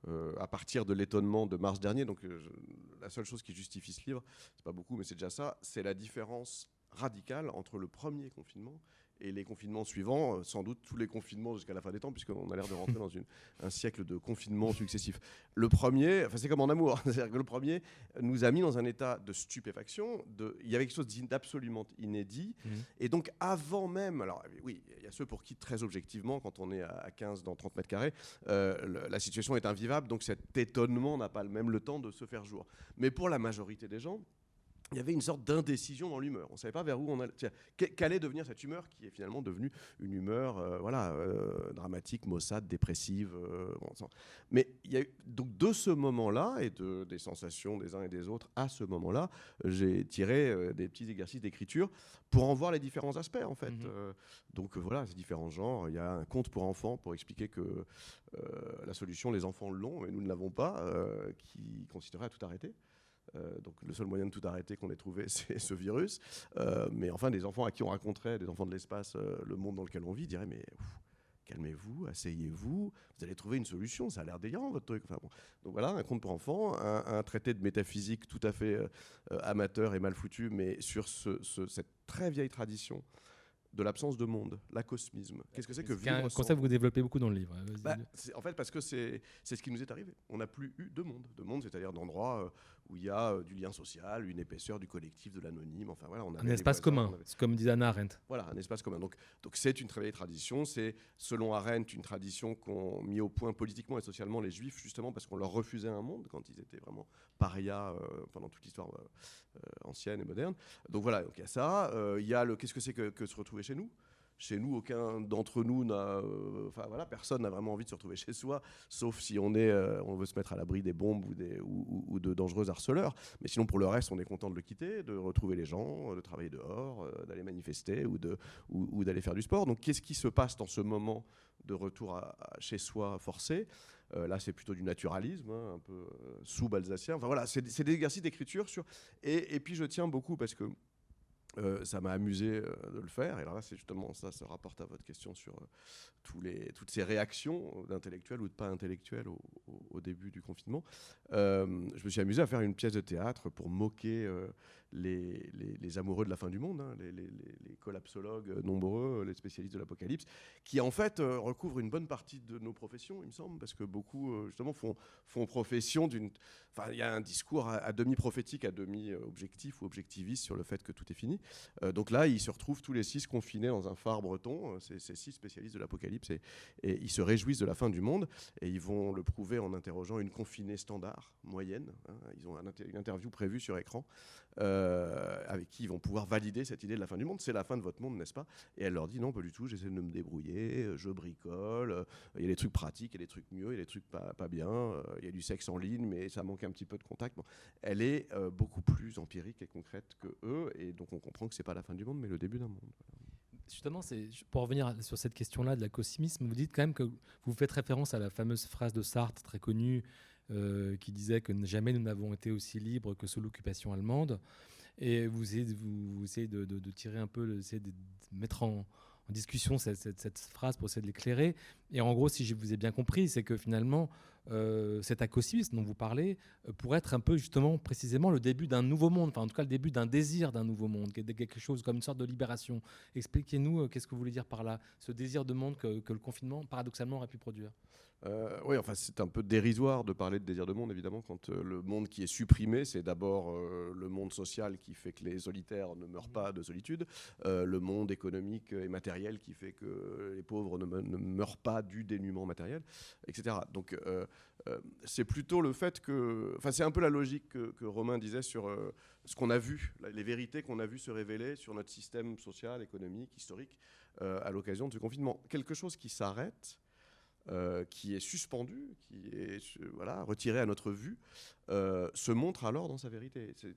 euh, à partir de l'étonnement de mars dernier. Donc, euh, la seule chose qui justifie ce livre, c'est pas beaucoup, mais c'est déjà ça, c'est la différence radicale entre le premier confinement et les confinements suivants, euh, sans doute tous les confinements jusqu'à la fin des temps, puisqu'on a l'air de rentrer dans une, un siècle de confinements successifs. Le premier, enfin c'est comme en amour, (laughs) c'est-à-dire que le premier nous a mis dans un état de stupéfaction, de, il y avait quelque chose d'absolument inédit, mmh. et donc avant même, alors oui, il y a ceux pour qui très objectivement, quand on est à 15 dans 30 mètres carrés, euh, la situation est invivable, donc cet étonnement n'a pas même le temps de se faire jour. Mais pour la majorité des gens, il y avait une sorte d'indécision dans l'humeur. On ne savait pas vers où on allait. Qu'allait devenir cette humeur qui est finalement devenue une humeur euh, voilà, euh, dramatique, maussade, dépressive. Euh, Mais il y a eu, donc de ce moment-là et de, des sensations des uns et des autres à ce moment-là, j'ai tiré des petits exercices d'écriture pour en voir les différents aspects en fait. Mhm. donc voilà, ces différents genres. Il y a un conte pour enfants pour expliquer que la solution, les enfants l'ont, mais nous ne l'avons pas, qui consisterait à tout arrêter. Euh, donc le seul moyen de tout arrêter qu'on ait trouvé, (laughs) c'est ce virus. Euh, mais enfin, des enfants à qui on raconterait, des enfants de l'espace, euh, le monde dans lequel on vit, diraient mais calmez-vous, asseyez-vous, vous allez trouver une solution. Ça a l'air déliant votre truc. Enfin, bon. Donc voilà, un conte pour enfants, un, traité de métaphysique tout à fait amateur et mal foutu, mais sur cette très vieille tradition de l'absence de monde, l'acosmisme. Qu'est-ce que c'est que vivre un concept que vous développez beaucoup dans le livre. Bah, en fait, parce que c'est ce qui nous est arrivé. On n'a plus eu de monde. De monde, c'est-à-dire d'endroits où il y a euh, du lien social, une épaisseur du collectif, de l'anonyme. Enfin voilà, on un espace commun, comme disait Anna Arendt. Voilà, un espace commun. Donc, donc c'est une très vieille tradition. C'est selon Arendt une tradition qu'ont mis au point politiquement et socialement les Juifs justement parce qu'on leur refusait un monde quand ils étaient vraiment parias euh, pendant toute l'histoire euh, ancienne et moderne. Donc voilà, donc il y a ça. Il y a le qu'est-ce que c'est que, que se retrouver chez nous? Chez nous, aucun d'entre nous n'a, euh, enfin voilà, personne n'a vraiment envie de se retrouver chez soi, sauf si on est, euh, on veut se mettre à l'abri des bombes ou, des, ou, de dangereux harceleurs. Mais sinon, pour le reste, on est content de le quitter, de retrouver les gens, de travailler dehors, euh, d'aller manifester ou de, ou, d'aller faire du sport. Donc, qu'est-ce qui se passe dans ce moment de retour à, chez soi forcé? Là, c'est plutôt du naturalisme, hein, un peu sous-balsacien. Enfin voilà, c'est des exercices d'écriture sur. Et, et puis je tiens beaucoup parce que euh, ça m'a amusé euh, de le faire. Et là, c'est justement ça, se rapporte à votre question sur euh, toutes ces réactions d'intellectuels ou de pas intellectuels au, début du confinement. je me suis amusé à faire une pièce de théâtre pour moquer les, amoureux de la fin du monde, hein, les, les, collapsologues nombreux, les spécialistes de l'apocalypse, qui en fait recouvrent une bonne partie de nos professions, il me semble, parce que beaucoup justement font, profession d'une... Enfin, il y a un discours à, demi prophétique, à demi objectif ou objectiviste sur le fait que tout est fini. Euh, donc là, ils se retrouvent tous les six confinés dans un phare breton, euh, ces, six spécialistes de l'apocalypse, et, ils se réjouissent de la fin du monde, et ils vont le prouver en interrogeant une confinée standard, moyenne. Hein. ils ont une interview prévue sur écran, euh, avec qui ils vont pouvoir valider cette idée de la fin du monde. C'est la fin de votre monde, n'est-ce pas? Et elle leur dit non, pas du tout, j'essaie de me débrouiller, je bricole, il y a des trucs pratiques, il y a des trucs mieux, il y a des trucs pas, bien, il y a du sexe en ligne, mais ça manque un petit peu de contact. elle est beaucoup plus empirique et concrète que eux, et donc on comprend que c'est pas la fin du monde, mais le début d'un monde. Justement, pour revenir sur cette question-là de la l'acossimisme, vous dites quand même que vous faites référence à la fameuse phrase de Sartre très connue euh, qui disait que jamais nous n'avons été aussi libres que sous l'occupation allemande. Et vous essayez, de, tirer un peu, de, de mettre en, discussion cette, phrase pour essayer de l'éclairer. Et en gros, si je vous ai bien compris, c'est que finalement, euh, cet acossimisme dont vous parlez euh, pourrait être un peu justement précisément le début d'un nouveau monde, enfin en tout cas le début d'un désir d'un nouveau monde, quelque chose comme une sorte de libération. Expliquez-nous euh, qu'est-ce que vous voulez dire par là, ce désir de monde que le confinement paradoxalement aurait pu produire? Euh, oui, enfin, c'est un peu dérisoire de parler de désir de monde, évidemment, quand euh, le monde qui est supprimé, c'est d'abord euh, le monde social qui fait que les solitaires ne meurent pas de solitude, le monde économique et matériel qui fait que les pauvres ne, meurent pas du dénuement matériel, etc. Donc, c'est plutôt le fait que. Enfin, c'est un peu la logique que, que Romain disait sur ce qu'on a vu, les vérités qu'on a vu se révéler sur notre système social, économique, historique, à l'occasion de ce confinement. Quelque chose qui s'arrête qui est suspendu, qui est voilà, retiré à notre vue, euh, se montre alors dans sa vérité. C'est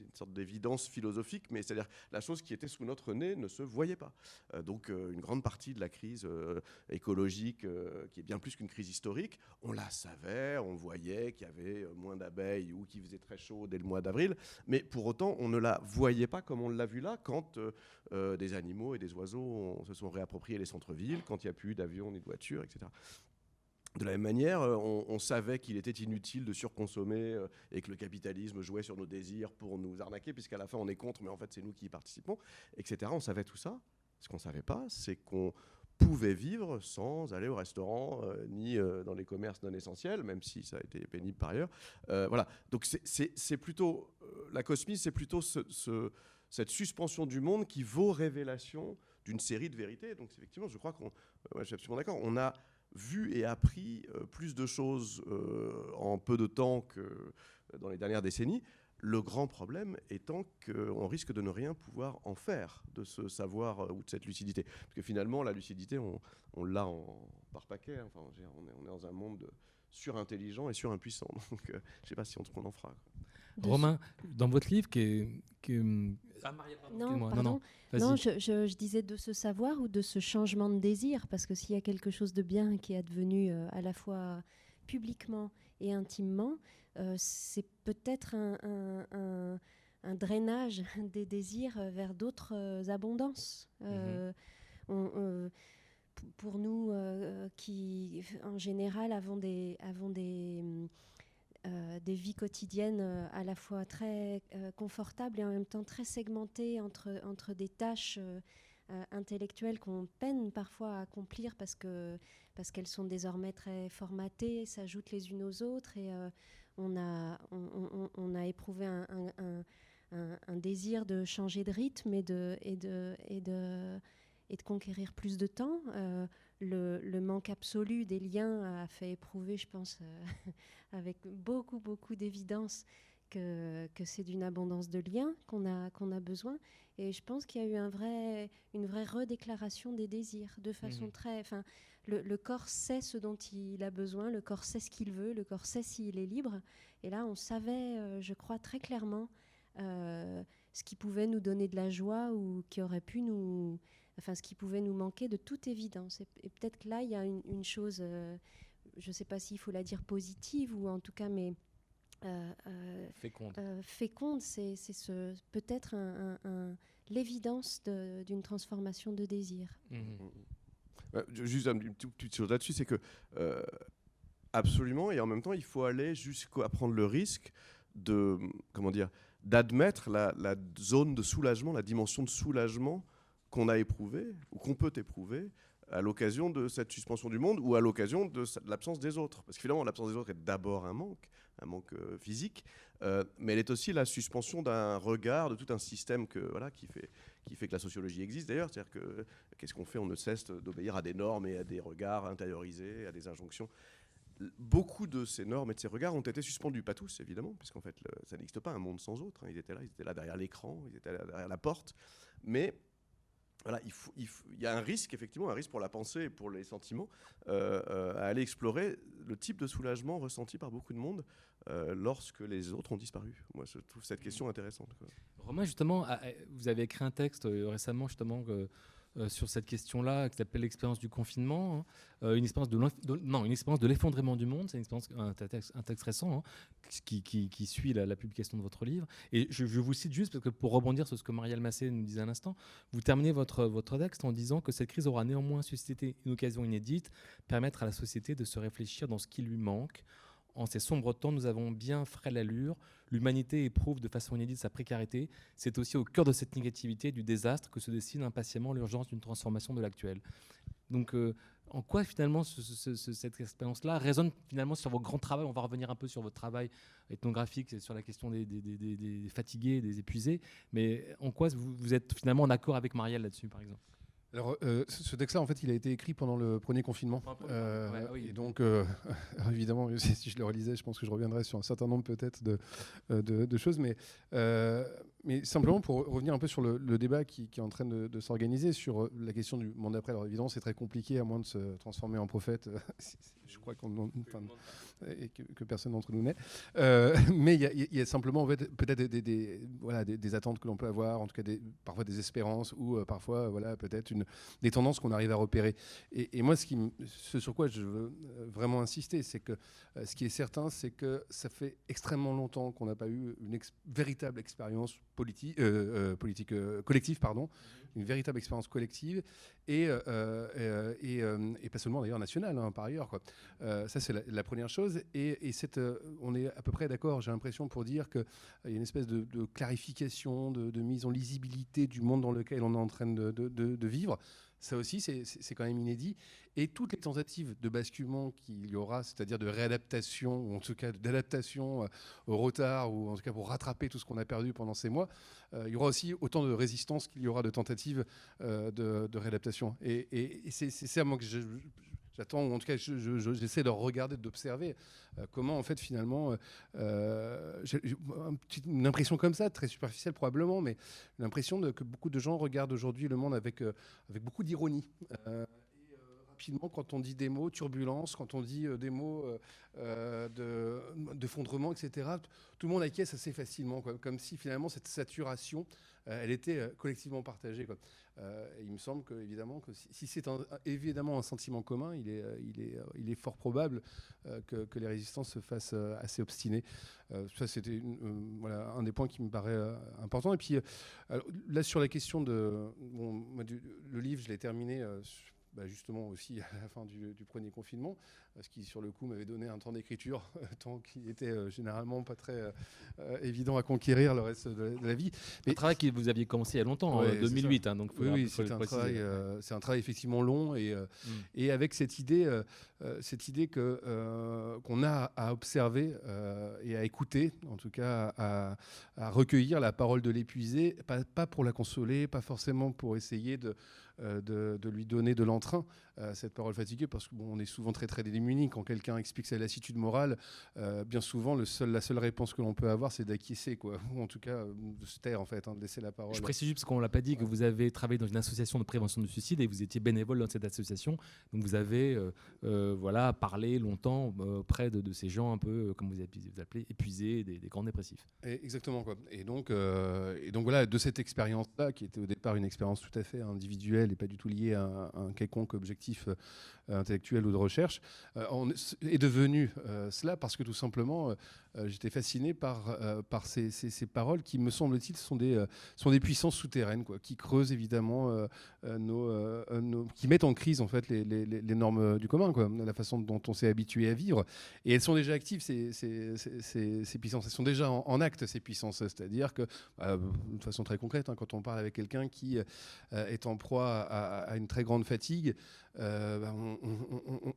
une sorte d'évidence philosophique, mais c'est-à-dire la chose qui était sous notre nez ne se voyait pas. Euh, donc euh, une grande partie de la crise écologique, qui est bien plus qu'une crise historique, on la savait, on voyait qu'il y avait moins d'abeilles ou qu'il faisait très chaud dès le mois d'avril, mais pour autant on ne la voyait pas comme on l'a vu là quand des animaux et des oiseaux se sont réappropriés les centres-villes, quand il n'y a plus d'avions ni de voitures, etc. De la même manière, euh, on, savait qu'il était inutile de surconsommer euh, et que le capitalisme jouait sur nos désirs pour nous arnaquer, puisqu'à la fin on est contre, mais en fait c'est nous qui y participons, etc. On savait tout ça. Ce qu'on ne savait pas, c'est qu'on pouvait vivre sans aller au restaurant euh, ni dans les commerces non essentiels, même si ça a été pénible par ailleurs. voilà. Donc c'est plutôt la cosmisme, c'est plutôt ce, cette suspension du monde qui vaut révélation d'une série de vérités. Donc effectivement, je crois qu'on, je suis absolument d'accord. On a vu et appris euh, plus de choses euh, en peu de temps que dans les dernières décennies. Le grand problème étant qu'on risque de ne rien pouvoir en faire de ce savoir euh, ou de cette lucidité. Parce que finalement, la lucidité, on, on l'a par paquet. Enfin, on, est, on, dans un monde surintelligent et surimpuissant. (laughs) Donc, je ne sais pas si on, en fera. Romain, dans votre livre, qui est, ah, non, non, non, non je, je, disais de ce savoir ou de ce changement de désir, parce que s'il y a quelque chose de bien qui est advenu euh, à la fois publiquement et intimement, euh, c'est peut-être un, drainage (laughs) des désirs vers d'autres euh, abondances. Euh, mhm. pour nous qui, en général, avons des, avons des, des vies quotidiennes à la fois très confortables et en même temps très segmentées entre, entre des tâches intellectuelles qu'on peine parfois à accomplir parce que parce qu'elles sont désormais très formatées, s'ajoutent les unes aux autres et on a, on, a éprouvé un, désir de changer de rythme et de, et de, et de conquérir plus de temps. Euh, le, manque absolu des liens a fait éprouver, je pense, euh, (laughs) avec beaucoup, beaucoup d'évidence que, que c'est d'une abondance de liens qu'on a, qu'on a besoin. Et je pense qu'il y a eu un vrai, une vraie redéclaration des désirs de façon mmh. très le, corps sait ce dont il a besoin, le corps sait ce qu'il veut, le corps sait s'il est libre. Et là, on savait, euh, je crois, très clairement ce qui pouvait nous donner de la joie ou qui aurait pu nous. Enfin, ce qui pouvait nous manquer de toute évidence. Et, peut-être que là, il y a une, chose, euh, je ne sais pas s'il faut la dire positive ou en tout cas, mais. féconde. féconde, c'est ce, peut-être un, l'évidence d'une transformation de désir. Mmh. Mmh. Euh, juste une petite chose là-dessus, c'est que euh, absolument, et en même temps, il faut aller jusqu'à prendre le risque de, comment dire, d'admettre la, zone de soulagement, la dimension de soulagement qu'on a éprouvé ou qu'on peut éprouver à l'occasion de cette suspension du monde ou à l'occasion de, l'absence des autres. Parce que finalement, l'absence des autres est d'abord un manque, un manque euh, physique, mais elle est aussi la suspension d'un regard, de tout un système que, voilà, qui, fait, qui fait que la sociologie existe d'ailleurs. C'est-à-dire que qu'est-ce qu'on fait? On ne cesse d'obéir à des normes et à des regards intériorisés, à des injonctions. Beaucoup de ces normes et de ces regards ont été suspendus, pas tous évidemment, puisqu'en fait ça n'existe pas un monde sans autre. Hein. Ils étaient là, ils étaient là derrière l'écran, ils étaient là derrière la porte, mais il, y a un risque, effectivement, un risque pour la pensée et pour les sentiments, euh, euh, à aller explorer le type de soulagement ressenti par beaucoup de monde euh, lorsque les autres ont disparu. Moi, je trouve cette question intéressante. Romain, justement, vous avez écrit un texte récemment, justement, euh, sur cette question-là, qui s'appelle l'expérience du confinement, hein. euh, une expérience de, non, une expérience de l'effondrement du monde. C'est un, texte, un texte récent hein, qui, suit la, publication de votre livre. Et je, vous cite juste parce que pour rebondir sur ce que Marielle Massé nous disait à l'instant, vous terminez votre, votre texte en disant que cette crise aura néanmoins suscité une occasion inédite, permettre à la société de se réfléchir dans ce qui lui manque en ces sombres temps, nous avons bien frais l'allure. L'humanité éprouve de façon inédite sa précarité. C'est aussi au cœur de cette négativité, du désastre, que se dessine impatiemment l'urgence d'une transformation de l'actuel. Donc, euh, en quoi finalement cette expérience-là résonne finalement sur vos grands travaux On va revenir un peu sur votre travail ethnographique, sur la question des, des fatigués, des épuisés. Mais en quoi vous, vous êtes finalement en accord avec Marielle là-dessus, par exemple? Alors, euh, ce texte-là, en fait, il a été écrit pendant le premier confinement. Euh, et donc, euh, (laughs) évidemment, (laughs) si je le relisais, je pense que je reviendrais sur un certain nombre peut-être de, de, choses. Mais, mais simplement pour revenir un peu sur le, débat qui, est en train de, s'organiser sur la question du monde après. Alors, évidemment, c'est très compliqué, à moins de se transformer en prophète. (laughs) je crois qu'on et que, personne d'entre nous n'est. Euh, (laughs) mais il y, a simplement en fait, peut-être des, des, voilà, des, attentes que l'on peut avoir, en tout cas parfois des espérances ou euh, parfois voilà, peut-être des tendances qu'on arrive à repérer. Et, moi, ce, qui, ce sur quoi je veux euh, vraiment insister, c'est que ce qui est certain, c'est que ça fait extrêmement longtemps qu'on n'a pas eu une véritable expérience politique, politique collective, pardon, une véritable expérience collective et, et, et, pas seulement d'ailleurs nationale, hein, par ailleurs. Ça, c'est la, première chose. Et, euh, on est à peu près d'accord, j'ai l'impression, pour dire qu'il y a une espèce de, clarification, de, mise en lisibilité du monde dans lequel on est en train de, vivre. Ça aussi, c'est quand même inédit. Et toutes les tentatives de basculement qu'il y aura, c'est-à-dire de réadaptation, ou en tout cas d'adaptation euh, au retard, ou en tout cas pour rattraper tout ce qu'on a perdu pendant ces mois, euh, il y aura aussi autant de résistance qu'il y aura de tentatives de, réadaptation. Et, et c'est ça, moi, que je, j'attends, en tout cas, j'essaie de regarder, d'observer comment, en fait, finalement, j'ai une impression comme ça, très superficielle probablement, mais l'impression que beaucoup de gens regardent aujourd'hui le monde avec, avec beaucoup d'ironie rapidement quand on dit des mots, turbulence, quand on dit des mots euh, de, fondrement, etc., tout le monde acquiesce assez facilement, comme si finalement cette saturation, euh, elle était euh, collectivement partagée. Il me semble que, évidemment, que si, c'est évidemment un sentiment commun, il est, il est fort probable que, les résistances se fassent assez obstinées. ça, c'était un des points qui me paraît important. Et puis, là, sur la question de. Bon, le livre, je l'ai terminé. Bah, justement aussi (laughs) à la fin du, premier confinement, ce qui sur le coup m'avait donné un temps d'écriture, (laughs) temps qui était euh, généralement pas très euh, évident à conquérir le reste de la, vie. Mais, un travail que vous aviez commencé il y a longtemps, en 2008, hein, donc oui, c'est un, travail, euh, c'est un travail effectivement long et, mm. et avec cette idée, cette idée que qu'on a à observer et à écouter, en tout cas à, à recueillir la parole de l'épuisé, pas, pas pour la consoler, pas forcément pour essayer de euh, de, lui donner de l'entrain à cette parole fatiguée, parce qu'on on est souvent très très démunis. Quand quelqu'un explique sa lassitude morale, euh, bien souvent, le seul, la seule réponse que l'on peut avoir, c'est d'acquiescer, quoi. (laughs) ou en tout cas de se taire, en fait, hein, de laisser la parole. Je précise juste, parce qu'on ne l'a pas dit, que vous avez travaillé dans une association de prévention du suicide et vous étiez bénévole dans cette association. Donc vous avez euh, voilà, parlé longtemps auprès de, ces gens un peu, comme vous appelez, épuisés, des, grands dépressifs. exactement. Quoi. Et, donc, et donc voilà, de cette expérience-là, qui était au départ une expérience tout à fait individuelle, n'est pas du tout lié à un, quelconque objectif euh, intellectuel ou de recherche, euh, est devenu euh, cela parce que tout simplement, j'étais fasciné par, par ces, ces, paroles qui, me semble-t-il, sont des, sont des puissances souterraines, quoi, qui creusent évidemment nos, qui mettent en crise en fait les, normes du commun, quoi, la façon dont on s'est habitué à vivre. Et elles sont déjà actives, ces, ces, ces puissances. Elles sont déjà en, acte, ces puissances. C'est-à-dire que, de façon très concrète, hein, quand on parle avec quelqu'un qui est en proie à, une très grande fatigue, euh, bah,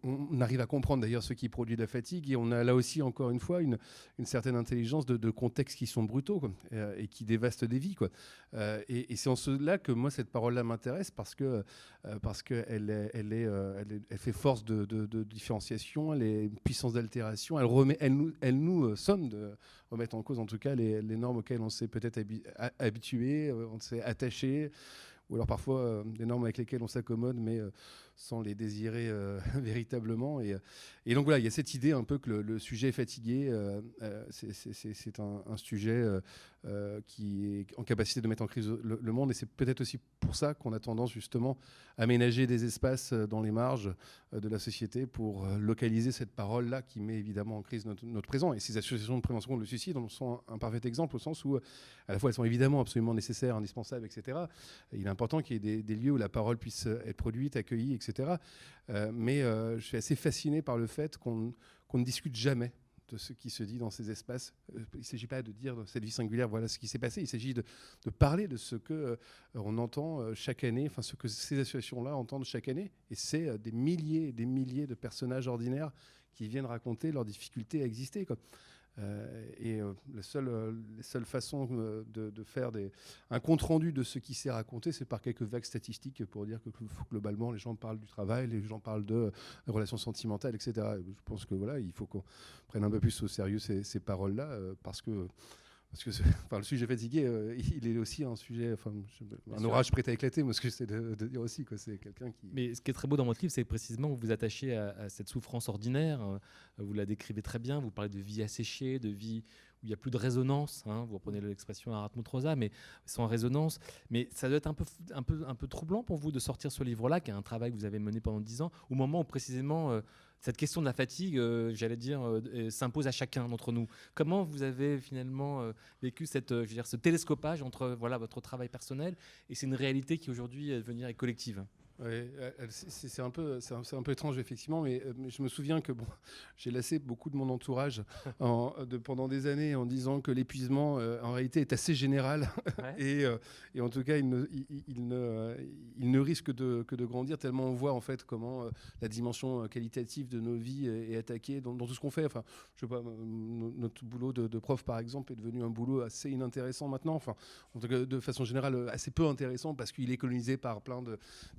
on, arrive à comprendre d'ailleurs ce qui produit la fatigue et on a là aussi encore une fois une, certaine intelligence de, contextes qui sont brutaux euh, et, qui dévastent des vies. Quoi. Euh, et, c'est en cela que moi cette parole-là m'intéresse parce que parce qu'elle elle est, elle, fait force de, différenciation, elle est une puissance d'altération, elle, nous, elle somme de remettre en cause en tout cas les, les normes auxquelles on s'est peut-être habitué, on s'est attaché ou alors parfois des normes avec lesquelles on s'accommode, mais sans les désirer euh, (laughs) véritablement. Et, et, donc voilà, il y a cette idée un peu que le, sujet est fatigué, euh, euh, c'est un, sujet qui est en capacité de mettre en crise le, monde. Et c'est peut-être aussi pour ça qu'on a tendance justement à aménager des espaces dans les marges de la société pour localiser cette parole-là qui met évidemment en crise notre, présent. Et ces associations de prévention contre le suicide sont un, parfait exemple au sens où à la fois elles sont évidemment absolument nécessaires, indispensables, etc. Il est important qu'il y ait des, lieux où la parole puisse être produite, accueillie, etc. Euh, mais euh, je suis assez fasciné par le fait qu'on ne discute jamais de ce qui se dit dans ces espaces. Euh, il ne s'agit pas de dire dans cette vie singulière, voilà ce qui s'est passé. Il s'agit de, parler de ce que on entend chaque année, enfin ce que ces associations-là entendent chaque année. Et c'est des milliers et des milliers de personnages ordinaires qui viennent raconter leurs difficultés à exister. Euh, et euh, la seule, euh, les seules façons de, faire des, un compte-rendu de ce qui s'est raconté, c'est par quelques vagues statistiques pour dire que globalement, les gens parlent du travail, les gens parlent de relations sentimentales, etc. Je pense que voilà, il faut qu'on prenne un peu plus au sérieux ces, ces paroles-là, parce que parce que (laughs) enfin, le sujet fatigué, euh, il est aussi un sujet, enfin, un orage prêt à éclater, moi, ce que j'essaie de, de, dire aussi. C'est quelqu'un qui. Mais ce qui est très beau dans votre livre, c'est précisément vous vous attachez à, cette souffrance ordinaire. Euh, vous la décrivez très bien. Vous parlez de vie asséchée, de vie où il n'y a plus de résonance. Hein, vous reprenez l'expression à Rosa, mais sans résonance. Mais ça doit être un peu, un, peu, un peu troublant pour vous de sortir ce livre-là, qui est un travail que vous avez mené pendant dix ans, au moment où précisément. Euh, cette question de la fatigue, euh, j'allais dire, euh, s'impose à chacun d'entre nous. Comment vous avez finalement euh, vécu cette, je veux dire, ce télescopage entre voilà, votre travail personnel et c'est une réalité qui aujourd'hui est collective? Oui, c'est un, peu, un, un, peu étrange, effectivement, mais, mais, je me souviens que bon, (laughs) j'ai lassé beaucoup de mon entourage (laughs) en, de, pendant des années en disant que l'épuisement, en réalité, est assez général. (laughs) et, et, en tout cas, il ne, il, ne, il ne risque de, que de grandir tellement on voit en fait comment la dimension qualitative de nos vies est, attaquée dans, tout ce qu'on fait. Enfin, je sais pas, notre boulot de, de, prof, par exemple, est devenu un boulot assez inintéressant maintenant. Enfin, en tout cas, de façon générale, assez peu intéressant parce qu'il est colonisé par plein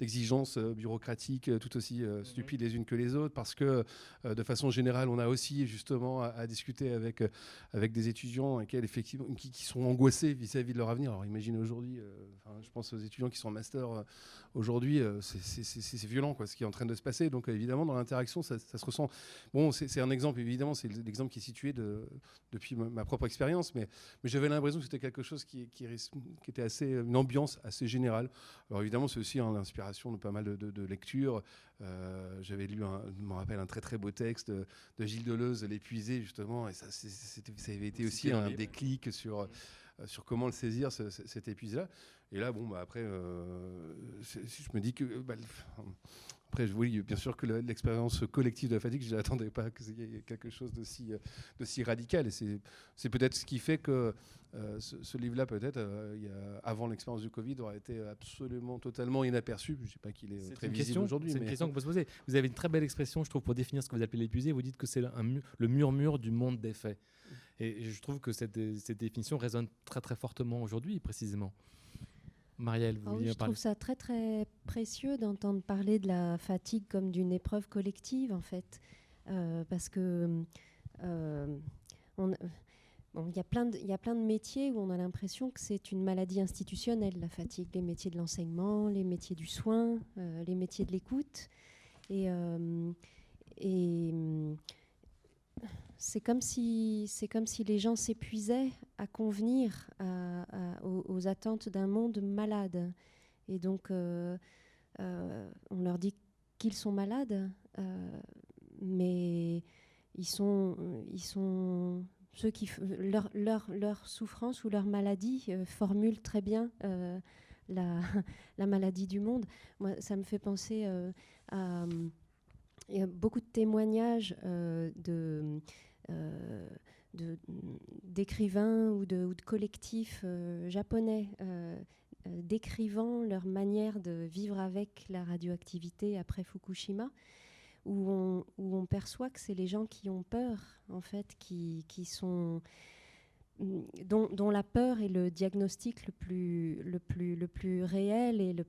d'exigences exigences bureaucratiques tout aussi stupides les unes que les autres, parce que de façon générale, on a aussi justement à, discuter avec, avec des étudiants effectivement, qui, qui, sont angoissés vis-à-vis de leur avenir. Alors imagine aujourd'hui, je pense aux étudiants qui sont en master aujourd'hui, c'est violent quoi, ce qui est en train de se passer. Donc évidemment, dans l'interaction, ça, ça, se ressent. Bon, c'est un exemple, évidemment, c'est l'exemple qui est situé de, depuis ma, propre expérience, mais, mais j'avais l'impression que c'était quelque chose qui, qui, qui, était assez, une ambiance assez générale. Alors évidemment, c'est aussi en inspiration de pas mal de, de, lectures. Euh, j'avais lu, un, je me rappelle, un très très beau texte de, Gilles Deleuze, L'épuisé, justement, et ça, ça avait été aussi un déclic sur, euh, sur comment le saisir, cet épuisé-là. Et là, bon, bah, après, euh, je me dis que bah, après, oui, bien sûr que l'expérience collective de la fatigue, je n'attendais pas qu'il y ait quelque chose d'aussi euh, radical. Et c'est peut-être ce qui fait que euh, ce, livre-là, peut-être, euh, avant l'expérience du Covid, aurait été absolument, totalement inaperçu. Je ne sais pas qu'il est, très visible aujourd'hui. C'est une question que vous se posez. Vous avez une très belle expression, je trouve, pour définir ce que vous appelez l'épuisé. Vous dites que c'est le murmure du monde des faits. Et je trouve que cette, cette définition résonne très, très fortement aujourd'hui, précisément. Marielle, vous ah Je trouve ça très très précieux d'entendre parler de la fatigue comme d'une épreuve collective en fait, euh, parce que euh, il y, a plein de, y a plein de métiers où on a l'impression que c'est une maladie institutionnelle, la fatigue. Les métiers de l'enseignement, les métiers du soin, euh, les métiers de l'écoute. Et, et c'est comme si c'est comme si les gens s'épuisaient à convenir aux, attentes d'un monde malade. Et donc, euh, euh, on leur dit qu'ils sont malades, euh, mais ils sont, ils sont ceux qui leur, leur, leur souffrance ou leur maladie formulent très bien la, (laughs) la, maladie du monde. Moi, ça me fait penser à a beaucoup de témoignages de d'écrivains ou de, collectifs euh, japonais euh, décrivant leur manière de vivre avec la radioactivité après Fukushima, où on, perçoit que c'est les gens qui ont peur, en fait, qui, sont... Dont, dont, la peur est le diagnostic le plus, réel et le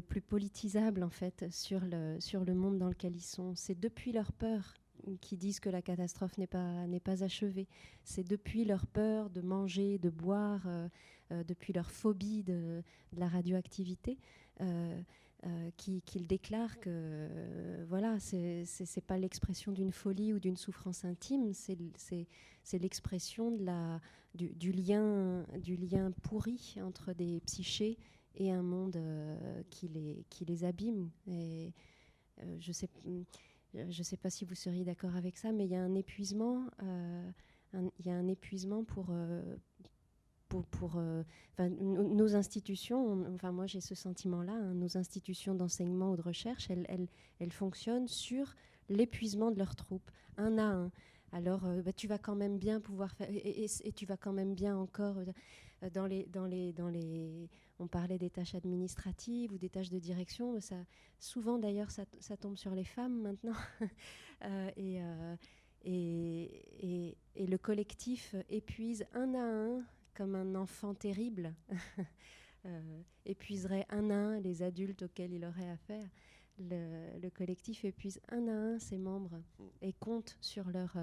plus, politisable en fait sur le monde dans lequel ils sont. C'est depuis leur peur qui disent que la catastrophe n'est pas, n'est pas achevée. C'est depuis leur peur de manger, de boire, euh, euh, depuis leur phobie de, la radioactivité, euh, qu'ils déclarent que voilà, c'est n'est pas l'expression d'une folie ou d'une souffrance intime, c'est l'expression de la, du, du, lien, du lien pourri entre des psychés et un monde qui, les, qui les abîme. Et je sais euh, je ne sais pas si vous seriez d'accord avec ça, mais il y a un épuisement, euh, il y a un épuisement pour, euh, pour, nos institutions, enfin moi j'ai ce sentiment-là, hein, nos institutions d'enseignement ou de recherche, elles, elles, fonctionnent sur l'épuisement de leurs troupes, un à un. Alors bah, tu vas quand même bien pouvoir faire, et, et tu vas quand même bien encore dans les, dans les, dans les on parlait des tâches administratives ou des tâches de direction. Ça, souvent, d'ailleurs, ça, tombe sur les femmes maintenant. (laughs) Euh, euh, et, le collectif épuise un à un, comme un enfant terrible, (laughs) euh, épuiserait un à un les adultes auxquels il aurait affaire. Le, le collectif épuise un à un ses membres et compte sur leur,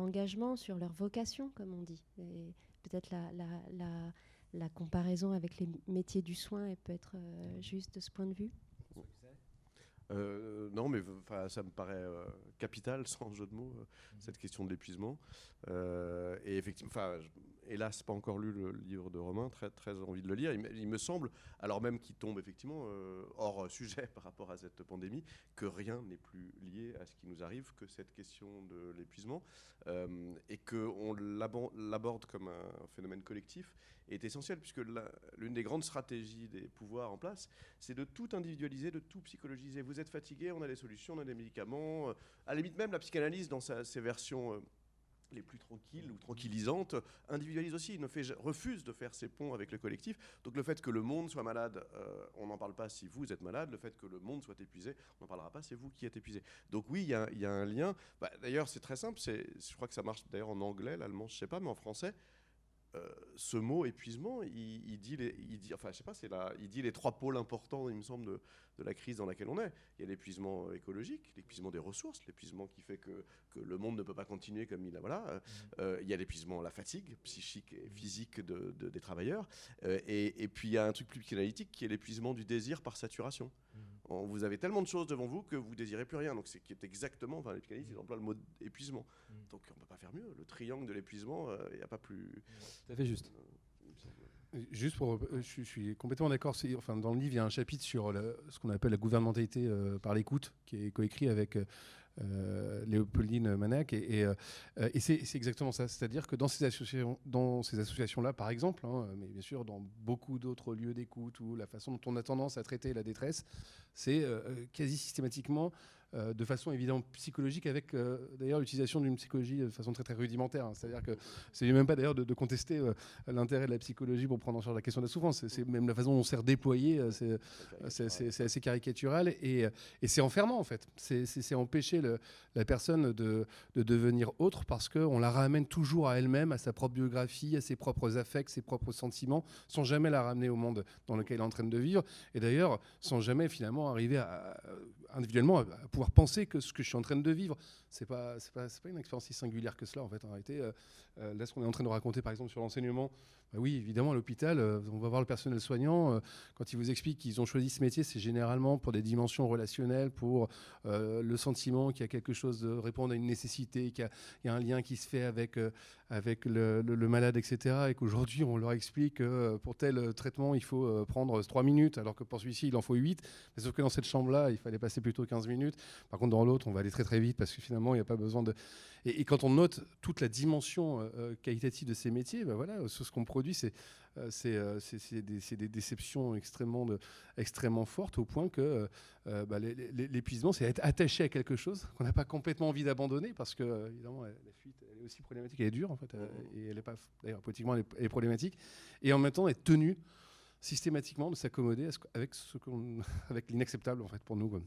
engagement, sur leur vocation, comme on dit. Peut-être la la comparaison avec les métiers du soin peut être euh, juste de ce point de vue? Euh, non, mais ça me paraît euh, capital, (laughs) sans jeu de mots, mhm. cette question de l'épuisement. et effectivement, hélas, pas encore lu le livre de Romain, très, très envie de le lire. Il, me semble, alors même qu'il tombe effectivement hors sujet (laughs) par rapport à cette pandémie, que rien n'est plus lié à ce qui nous arrive que cette question de l'épuisement, et qu'on l'aborde comme un phénomène collectif est essentiel, puisque l'une des grandes stratégies des pouvoirs en place, c'est de tout individualiser, de tout psychologiser. Vous êtes fatigué, on a des solutions, on a des médicaments. Euh, à la limite même, la psychanalyse, dans ses versions euh, les plus tranquilles ou tranquillisantes, individualise aussi, ne refuse de faire ses ponts avec le collectif. Donc le fait que le monde soit malade, euh, on n'en parle pas si vous êtes malade. Le fait que le monde soit épuisé, on n'en parlera pas, c'est vous qui êtes épuisé. Donc oui, il y, a un lien. Bah, d'ailleurs, c'est très simple. Je crois que ça marche d'ailleurs en anglais, l'allemand, je ne sais pas, mais en français, euh, ce mot épuisement, il, dit les, il dit, enfin, je sais pas, c'est il dit les trois pôles importants, il me semble, de, de la crise dans laquelle on est. Il y a l'épuisement écologique, l'épuisement des ressources, l'épuisement qui fait que, que, le monde ne peut pas continuer comme il a. Voilà. Mmh. Euh, il y a l'épuisement, la fatigue psychique et physique de, des travailleurs. Euh, et, et, puis il y a un truc plus psychanalytique qui est l'épuisement du désir par saturation. Mmh. Vous avez tellement de choses devant vous que vous désirez plus rien. Donc c'est qui est exactement, enfin les psychanalystes ils emploient le mot épuisement. Mmh. Donc on peut pas faire mieux. Le triangle de l'épuisement, il n'y a pas plus. Ça fait juste. Juste pour, euh, je, suis complètement d'accord. Enfin, dans le livre, il y a un chapitre sur ce qu'on appelle la gouvernementalité euh, par l'écoute, qui est coécrit avec euh, Léopoldine Manac. Et, et, c'est exactement ça. C'est-à-dire que dans ces associations-là, par exemple, hein, mais bien sûr dans beaucoup d'autres lieux d'écoute ou la façon dont on a tendance à traiter la détresse, c'est quasi systématiquement euh, de façon évidemment psychologique, avec euh, d'ailleurs l'utilisation d'une psychologie de façon très très rudimentaire. Hein. C'est-à-dire que c'est même pas d'ailleurs de, contester euh, l'intérêt de la psychologie pour prendre en charge la question de la souffrance. C'est même la façon dont on s'est redéployé, c'est assez caricatural et, c'est enfermant en fait. C'est empêcher la personne de, de, devenir autre parce qu'on la ramène toujours à elle-même, à sa propre biographie, à ses propres affects, ses propres sentiments, sans jamais la ramener au monde dans lequel elle est en train de vivre. Et d'ailleurs, sans jamais finalement arriver à, individuellement à pouvoir penser que ce que je suis en train de vivre, c'est pas, pas, pas, une expérience si singulière que cela en fait. En réalité, euh, euh, là, ce qu'on est en train de raconter, par exemple, sur l'enseignement, bah oui, évidemment, à l'hôpital, euh, on va voir le personnel soignant. quand ils vous expliquent qu'ils ont choisi ce métier, c'est généralement pour des dimensions relationnelles, pour le sentiment qu'il y a quelque chose de répondre à une nécessité, qu'il y, a un lien qui se fait avec, avec le, malade, etc. Et qu'aujourd'hui, on leur explique que pour tel traitement, il faut prendre 3 minutes, alors que pour celui-ci, il en faut 8. Mais sauf que dans cette chambre-là, il fallait passer plutôt 15 minutes. Par contre, dans l'autre, on va aller très très vite parce que finalement, il n'y a pas besoin de. Et, quand on note toute la dimension euh, euh, qualitative de ces métiers, ben voilà, ce, qu'on produit, c'est euh, c'est des, des, déceptions extrêmement, de, extrêmement fortes au point que bah, l'épuisement, c'est être attaché à quelque chose qu'on n'a pas complètement envie d'abandonner parce que, évidemment, la fuite, elle est aussi problématique, elle est dure en fait, et elle n'est pas, d'ailleurs, politiquement, elle est, problématique, et en même temps, être tenu systématiquement de s'accommoder avec ce (laughs) avec l'inacceptable en fait pour nous. Mmh,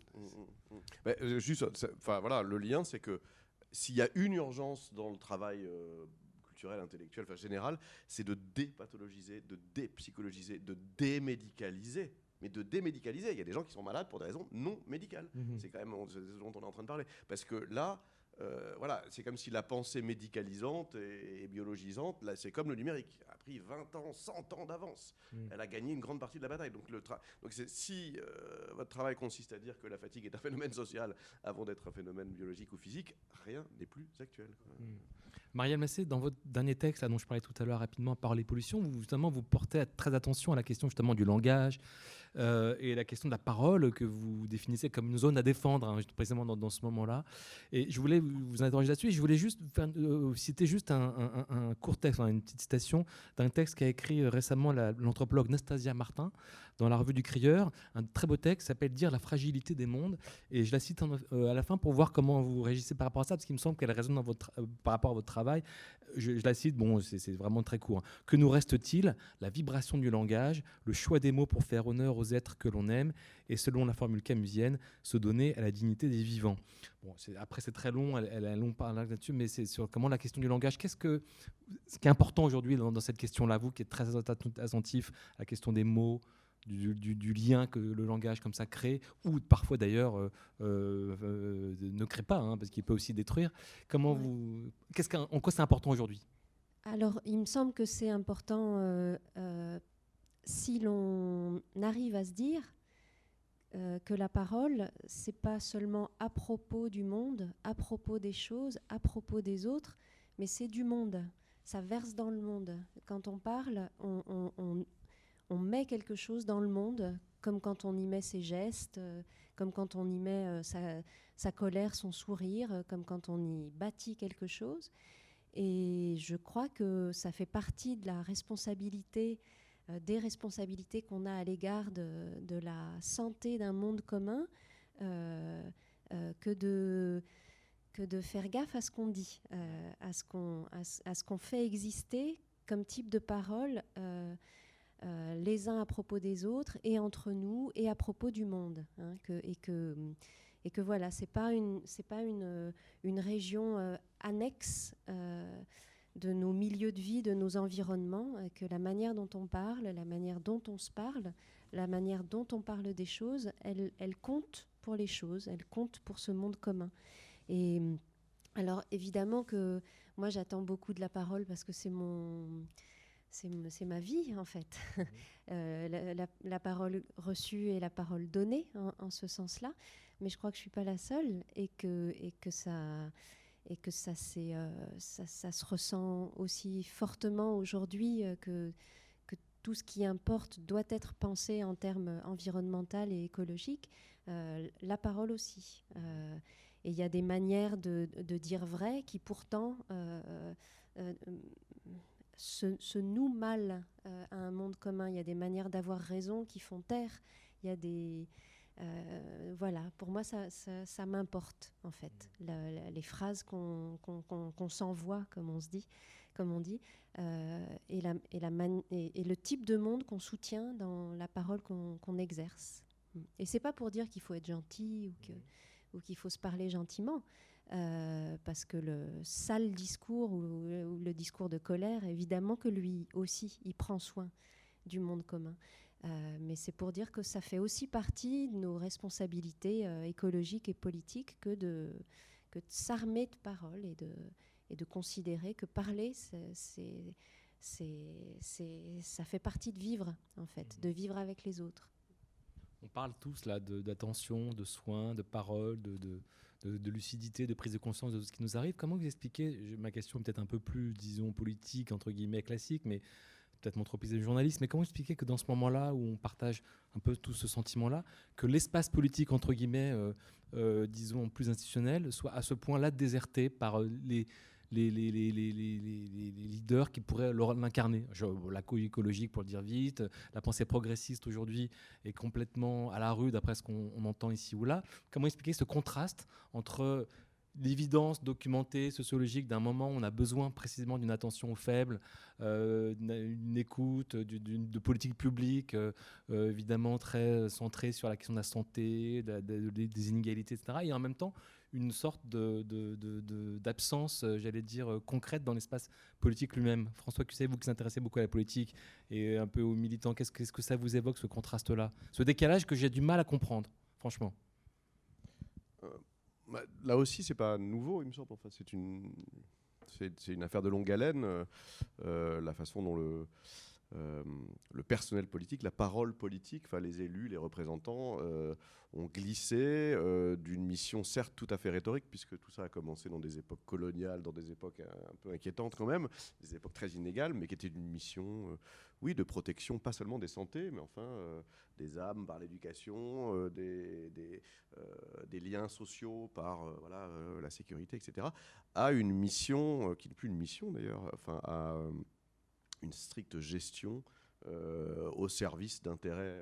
mmh, mmh. juste, enfin voilà, le lien, c'est que s'il y a une urgence dans le travail euh, culturel, intellectuel, enfin général, c'est de dépathologiser, de dépsychologiser, de démédicaliser. Mais de démédicaliser. Il y a des gens qui sont malades pour des raisons non médicales. C'est quand même ce dont on est en train de parler. Parce que là, euh, voilà, c'est comme si la pensée médicalisante et, biologisante, là, c'est comme le numérique, a pris 20 ans, 100 ans d'avance. Mm. Elle a gagné une grande partie de la bataille. Donc, le donc si euh, votre travail consiste à dire que la fatigue est un phénomène social avant d'être un phénomène biologique ou physique, rien n'est plus actuel. Marielle Massé, dans votre dernier texte, dont je parlais tout à l'heure rapidement, par les pollutions, vous, vous portez très attention à la question justement du langage, euh, et la question de la parole que vous définissez comme une zone à défendre hein, précisément dans, ce moment-là. Et je voulais vous interroger là-dessus. Je voulais juste euh, citer juste un, court texte, une petite citation d'un texte qu'a écrit euh, récemment l'anthropologue Nastasia Martin dans la revue du Crieur, un très beau texte s'appelle Dire la fragilité des mondes. Et je la cite à la fin pour voir comment vous réagissez par rapport à ça, parce qu'il me semble qu'elle résonne par rapport à votre travail. Je, la cite, bon, c'est vraiment très court. Hein. Que nous reste-t-il? La vibration du langage, le choix des mots pour faire honneur aux êtres que l'on aime, et selon la formule camusienne, se donner à la dignité des vivants. Bon, après, c'est très long, elle, a un long parle là-dessus, mais c'est sur comment la question du langage. Qu'est-ce que, ce qui est important aujourd'hui dans, cette question-là, vous qui êtes très attentif à la question des mots, du, lien que le langage comme ça crée, ou parfois d'ailleurs euh, euh, ne crée pas, hein, parce qu'il peut aussi détruire. Comment vous, qu'est-ce en quoi c'est important aujourd'hui? Alors, il me semble que c'est important euh, si l'on arrive à se dire que la parole, c'est pas seulement à propos du monde, à propos des choses, à propos des autres, mais c'est du monde. Ça verse dans le monde. Quand on parle, on, met quelque chose dans le monde, comme quand on y met ses gestes, euh, comme quand on y met euh, sa, colère, son sourire, euh, comme quand on y bâtit quelque chose. Et je crois que ça fait partie de la responsabilité, des responsabilités qu'on a à l'égard de, la santé d'un monde commun, que de que de faire gaffe à ce qu'on dit, à ce qu'on à, ce qu'on fait exister comme type de parole euh, les uns à propos des autres et entre nous et à propos du monde. Hein, que, et, que, et que voilà, ce n'est pas, une, pas une, une région euh, annexe euh, de nos milieux de vie, de nos environnements, que la manière dont on parle, la manière dont on se parle, la manière dont on parle des choses, elle, compte pour les choses, elle compte pour ce monde commun. Et alors évidemment que moi j'attends beaucoup de la parole parce que c'est mon c'est ma vie en fait. (laughs) Euh, la, parole reçue et la parole donnée en, ce sens-là. Mais je crois que je suis pas la seule et que, et que ça et que ça, euh, ça, se ressent aussi fortement aujourd'hui euh, que, tout ce qui importe doit être pensé en termes environnementaux et écologiques. la parole aussi. et il y a des manières de, dire vrai qui pourtant se, noue mal euh, à un monde commun. Il y a des manières d'avoir raison qui font taire. Il y a des. Euh, voilà, pour moi, ça, ça, m'importe, en fait. les phrases qu'on s'envoie, comme on se dit, comme on dit, euh, et, la, et, la et, le type de monde qu'on soutient dans la parole qu'on exerce. Et c'est pas pour dire qu'il faut être gentil ou qu'il faut se parler gentiment. Euh, parce que le sale discours ou, le discours de colère, évidemment que lui aussi, il prend soin du monde commun. Euh, mais c'est pour dire que ça fait aussi partie de nos responsabilités euh, écologiques et politiques que de, s'armer de paroles et de, considérer que parler, ça fait partie de vivre, en fait, de vivre avec les autres. On parle tous là d'attention, de, soins, de paroles, de, lucidité, de prise de conscience de ce qui nous arrive. Comment vous expliquez, ma question est peut-être un peu plus, disons, politique, entre guillemets, classique, mais peut-être mon tropisme de journaliste, mais comment expliquer que dans ce moment-là, où on partage un peu tout ce sentiment-là, que l'espace politique, entre guillemets, euh, euh, disons, plus institutionnel, soit à ce point-là déserté par euh, les les, les, les, les, leaders qui pourraient l'incarner? La co-écologique, pour le dire vite, la pensée progressiste aujourd'hui est complètement à la rue, d'après ce qu'on entend ici ou là. Comment expliquer ce contraste entre l'évidence documentée, sociologique d'un moment où on a besoin précisément d'une attention aux faibles, euh, une écoute, de politique publique, euh, euh, évidemment très centrée sur la question de la santé, des inégalités, etc. Et en même temps, une sorte d'absence, j'allais dire, concrète dans l'espace politique lui-même. François Cusset, vous qui vous intéressez beaucoup à la politique et un peu aux militants, qu'est-ce que ça vous évoque, ce contraste-là? Ce décalage que j'ai du mal à comprendre, franchement là aussi, c'est pas nouveau, il me semble. Enfin, c'est une, c'est, une affaire de longue haleine. Euh, euh, la façon dont le, euh, le personnel politique, la parole politique, enfin les élus, les représentants, ont glissé d'une mission certes tout à fait rhétorique, puisque tout ça a commencé dans des époques coloniales, dans des époques un, peu inquiétantes quand même, des époques très inégales, mais qui étaient d'une mission oui, de protection, pas seulement des santé, mais enfin euh, des âmes par l'éducation, euh, des, euh, liens sociaux par voilà, la sécurité, etc., a une mission, qui n'est plus une mission d'ailleurs, enfin, à une stricte gestion au service d'intérêts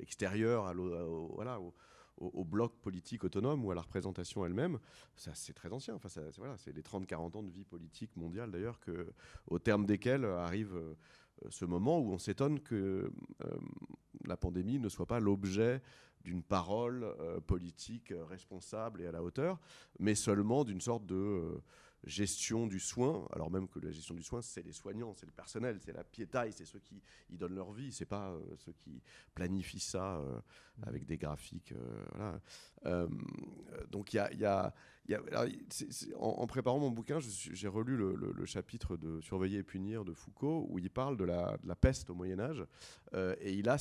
extérieurs à au, bloc politique autonome ou à la représentation elle-même, ça c'est très ancien. Enfin, c'est les 30-40 ans de vie politique mondiale d'ailleurs, au terme desquels arrive euh, ce moment où on s'étonne que euh, la pandémie ne soit pas l'objet d'une parole euh, politique responsable et à la hauteur, mais seulement d'une sorte de gestion du soin, alors même que la gestion du soin, c'est les soignants, c'est le personnel, c'est la piétaille, c'est ceux qui y donnent leur vie, c'est pas ceux qui planifient ça mmh. avec des graphiques. voilà. donc il y a, en, préparant mon bouquin, j'ai relu le, chapitre de Surveiller et punir de Foucault, où il parle de la, peste au Moyen Âge, euh, et il a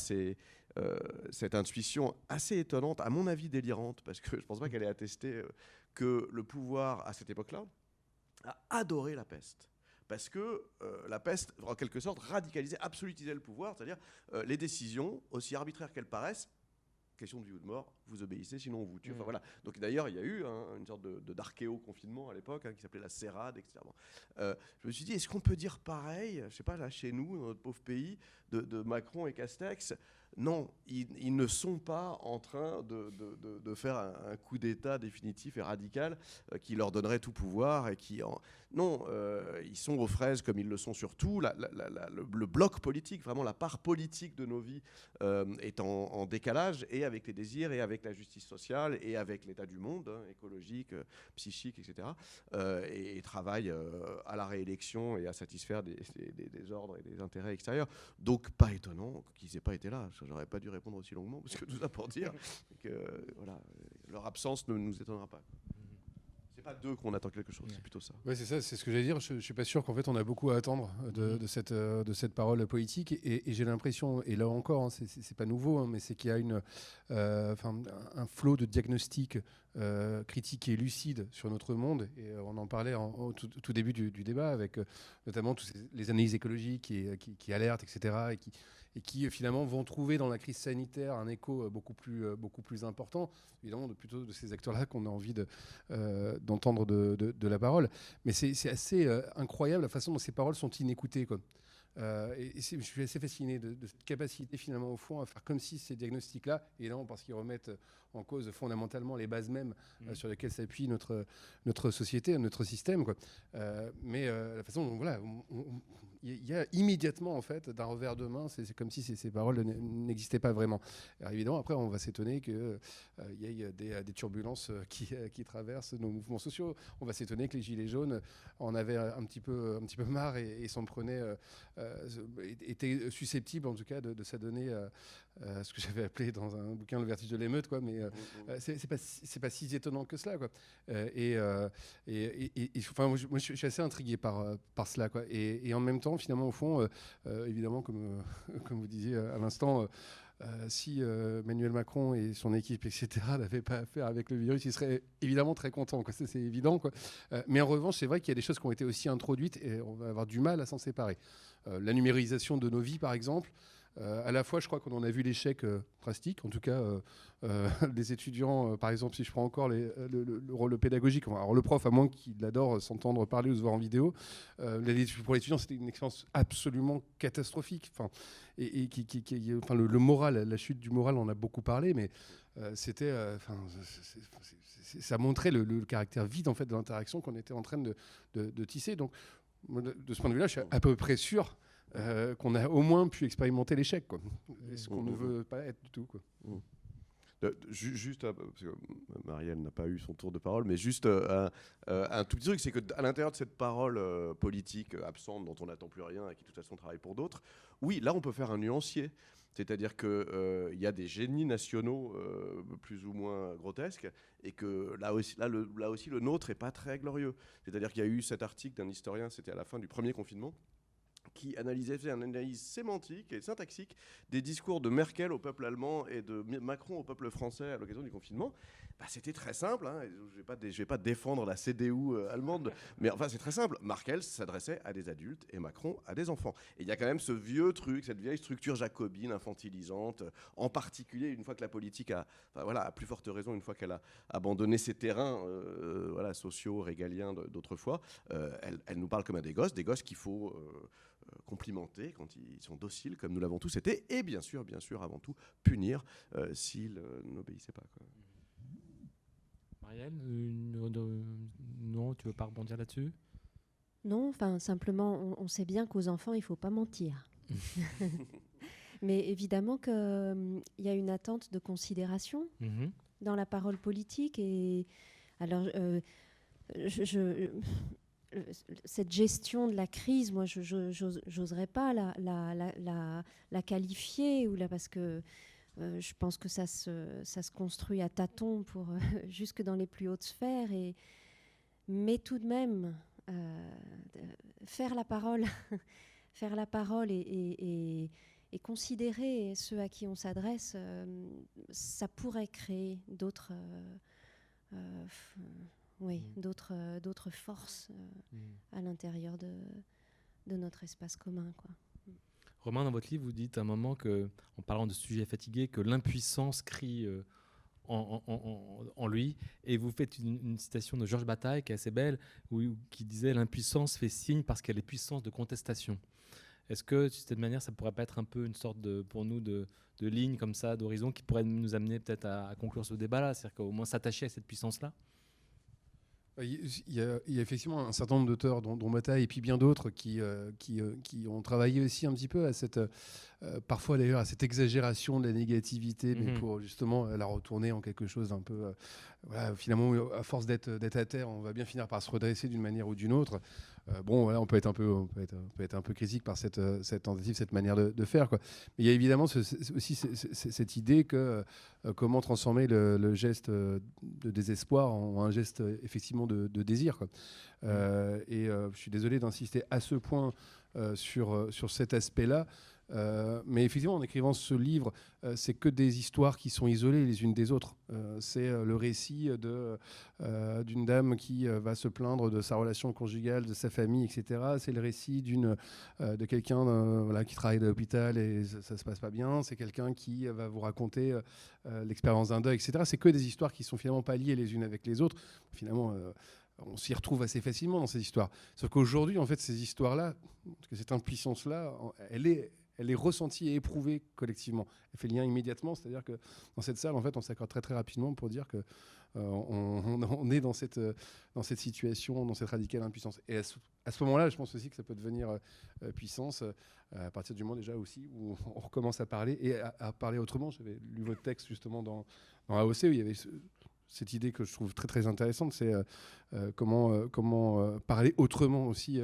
euh, cette intuition assez étonnante, à mon avis délirante, parce que je ne pense pas qu'elle ait attesté euh, que le pouvoir, à cette époque-là, a adoré la peste parce que la peste, en quelque sorte, radicalisait, absolutisait le pouvoir, c'est-à-dire les décisions, aussi arbitraires qu'elles paraissent, question de vie ou de mort, vous obéissez, sinon on vous tue. Enfin, mm. voilà. Donc d'ailleurs, il y a eu une sorte de, d'archéo-confinement à l'époque, hein, qui s'appelait la Serrade, etc. Euh, je me suis dit, est-ce qu'on peut dire pareil, je sais pas, là, chez nous, dans notre pauvre pays, de, Macron et Castex non, ils, ne sont pas en train de, faire un, coup d'État définitif et radical euh, qui leur donnerait tout pouvoir et qui. Non, euh, ils sont aux fraises comme ils le sont surtout. le, bloc politique, vraiment la part politique de nos vies euh, est en, décalage et avec les désirs et avec la justice sociale et avec l'état du monde, hein, écologique, psychique, etc. et, travaillent à la réélection et à satisfaire des, ordres et des intérêts extérieurs. Donc pas étonnant qu'ils n'aient pas été là j'aurais pas dû répondre aussi longuement, parce que tout ça pour dire que voilà, leur absence ne nous étonnera pas. C'est pas d'eux qu'on attend quelque chose, c'est plutôt ça. Ouais, c'est ça, c'est ce que j'allais dire. Je, ne suis pas sûr qu'en fait on a beaucoup à attendre de, mm-hmm. cette, euh, de cette parole politique. Et, j'ai l'impression, et là encore, hein, c'est pas nouveau, hein, mais c'est qu'il y a une, euh, un flot de diagnostics euh, critique et lucide sur notre monde. Et on en parlait en, au tout, début du, débat avec notamment tous les analyses écologiques qui, qui, qui, alertent, etc. Et qui, et qui euh, finalement vont trouver dans la crise sanitaire un écho euh, beaucoup plus, euh, beaucoup plus important, évidemment, de, plutôt de ces acteurs-là qu'on a envie d'entendre de, la parole. Mais c'est assez incroyable la façon dont ces paroles sont inécoutées. Quoi. Et, je suis assez fasciné de, cette capacité finalement au fond à faire comme si ces diagnostics-là, évidemment parce qu'ils remettent en cause fondamentalement les bases mêmes mmh. sur lesquelles s'appuie notre, notre société, notre système. Quoi. mais la façon dont voilà, il y a immédiatement, en fait, d'un revers de main, c'est comme si ces, paroles n'existaient pas vraiment. Alors évidemment, après, on va s'étonner qu'il euh, y ait des, turbulences euh, qui, euh, qui, traversent nos mouvements sociaux. On va s'étonner que les Gilets jaunes en avaient un petit peu, un petit peu marre et, s'en prenaient, étaient susceptibles, en tout cas, de, s'adonner à ce que (laughs) j'avais appelé dans un bouquin le vertige de l'émeute, quoi. Mais mmh, c'est pas, c'est pas si étonnant que cela, quoi. et, et, enfin, moi, je, suis assez intrigué par, par cela, quoi. et en même temps, finalement, au fond, euh, euh, évidemment, comme, euh, (laughs) comme vous disiez à l'instant, si Emmanuel Macron et son équipe, etc., (laughs) n'avaient pas affaire avec le virus, il serait évidemment très content. C'est évident. Quoi. mais en revanche, c'est vrai qu'il y a des choses qui ont été aussi introduites et on va avoir du mal à s'en séparer. La numérisation de nos vies, par exemple. à la fois, je crois qu'on en a vu l'échec drastique, en tout cas euh, (laughs) des étudiants, euh, par exemple, si je prends encore euh, le, rôle pédagogique, alors le prof, à moins qu'il adore s'entendre parler ou se voir en vidéo, pour l'étudiant, c'était une expérience absolument catastrophique. Enfin, et, qui, enfin, le, moral, la chute du moral, on a beaucoup parlé, mais c'était, enfin, ça montrait le, caractère vide en fait de l'interaction qu'on était en train de, de, tisser. Donc, de ce point de vue-là, je suis à peu près sûr qu'on a au moins pu expérimenter l'échec, quoi. ce qu'on ne veut pas être du tout, quoi. Mmh. Euh, juste, euh, parce que Marielle n'a pas eu son tour de parole, mais juste euh, un tout petit truc, c'est qu'à l'intérieur de cette parole politique absente dont on n'attend plus rien et qui de toute façon travaille pour d'autres, oui, là on peut faire un nuancier. C'est-à-dire qu'il y a des génies nationaux plus ou moins grotesques et que là aussi, là, le, aussi le nôtre n'est pas très glorieux. C'est-à-dire qu'il y a eu cet article d'un historien, c'était à la fin du premier confinement, qui analysait, faisait une analyse sémantique et syntaxique des discours de Merkel au peuple allemand et de Macron au peuple français à l'occasion du confinement. Bah, c'était très simple. Hein. Je ne vais, pas défendre la CDU euh, allemande, (laughs) mais enfin, c'est très simple. Merkel s'adressait à des adultes et Macron à des enfants. Et il y a quand même ce vieux truc, cette vieille structure jacobine, infantilisante, en particulier une fois que la politique a, voilà, à plus forte raison, une fois qu'elle a abandonné ses terrains euh, voilà, sociaux, régaliens d'autrefois, euh, elle, elle, nous parle comme à des gosses, des gosses qu'il faut euh, complimenter quand ils sont dociles, comme nous l'avons tous été, et bien sûr, bien sûr, avant tout, punir euh, s'ils euh, n'obéissaient pas. Quoi. Marielle, non, tu veux pas rebondir là-dessus? Non, enfin, simplement, on, sait bien qu'aux enfants, il faut pas mentir. (laughs) Mais évidemment qu'il y a une attente de considération mhm. dans la parole politique. Et alors, je, cette gestion de la crise, moi, je n'oserais pas la, la, la, qualifier, ou là, parce que euh, je pense que ça se, ça se construit à tâtons pour, euh, (laughs) jusque dans les plus hautes sphères. Et, mais tout de même, euh, faire la parole, (laughs) faire la parole et, et, et, considérer ceux à qui on s'adresse, ça pourrait créer d'autres oui, mm. d'autres, d'autres forces mm. à l'intérieur de, de notre espace commun. Quoi. Romain, dans votre livre, vous dites à un moment que, en parlant de sujets fatigués, que l'impuissance crie euh, en, lui. Et vous faites une, citation de Georges Bataille qui est assez belle, où, qui disait L'impuissance fait signe parce qu'elle est puissance de contestation. Est-ce que, de cette manière, ça pourrait pas être un peu une sorte de, pour nous, de, de ligne comme ça, d'horizon, qui pourrait nous amener peut-être à, à conclure ce débat-là? C'est-à-dire qu'au moins s'attacher à cette puissance-là? Il y, a, il y a effectivement un certain nombre d'auteurs, dont, dont Mata et puis bien d'autres, qui, euh, qui, euh, qui ont travaillé aussi un petit peu à cette, euh, parfois d'ailleurs, à cette exagération de la négativité, mais Mhm. pour justement euh, la retourner en quelque chose d'un peu, euh, voilà, finalement, à force d'être d'être à terre, on va bien finir par se redresser d'une manière ou d'une autre. Euh, bon, voilà, on peut être un peu, on peut être, on peut être un peu critique par cette, euh, cette tentative, cette manière de, faire, quoi. Mais il y a évidemment aussi ce- ce- cette idée que euh, comment transformer le, geste de désespoir en un geste effectivement de, désir. et je suis désolé d'insister à ce point sur, sur cet aspect-là. Euh, mais effectivement, en écrivant ce livre, euh, c'est que des histoires qui sont isolées les unes des autres. Euh, c'est le récit de, d'une dame qui va se plaindre de sa relation conjugale, de sa famille, etc. C'est le récit d'une, de quelqu'un qui travaille à l'hôpital et ça, ça se passe pas bien. C'est quelqu'un qui va vous raconter l'expérience d'un deuil, etc. C'est que des histoires qui sont finalement pas liées les unes avec les autres. Finalement, on s'y retrouve assez facilement dans ces histoires. Sauf qu'aujourd'hui, en fait, ces histoires-là, cette impuissance-là, elle est, elle est ressentie et éprouvée collectivement. Elle fait lien immédiatement, c'est-à-dire que dans cette salle, en fait, on s'accorde très très rapidement pour dire que euh, on, est dans cette, euh, dans cette situation, dans cette radicale impuissance. Et à ce, moment-là, je pense aussi que ça peut devenir euh, puissance à partir du moment déjà aussi où on recommence à parler et à, parler autrement. J'avais lu votre texte justement dans, AOC où il y avait ce- cette idée que je trouve très très intéressante, c'est comment, comment parler autrement aussi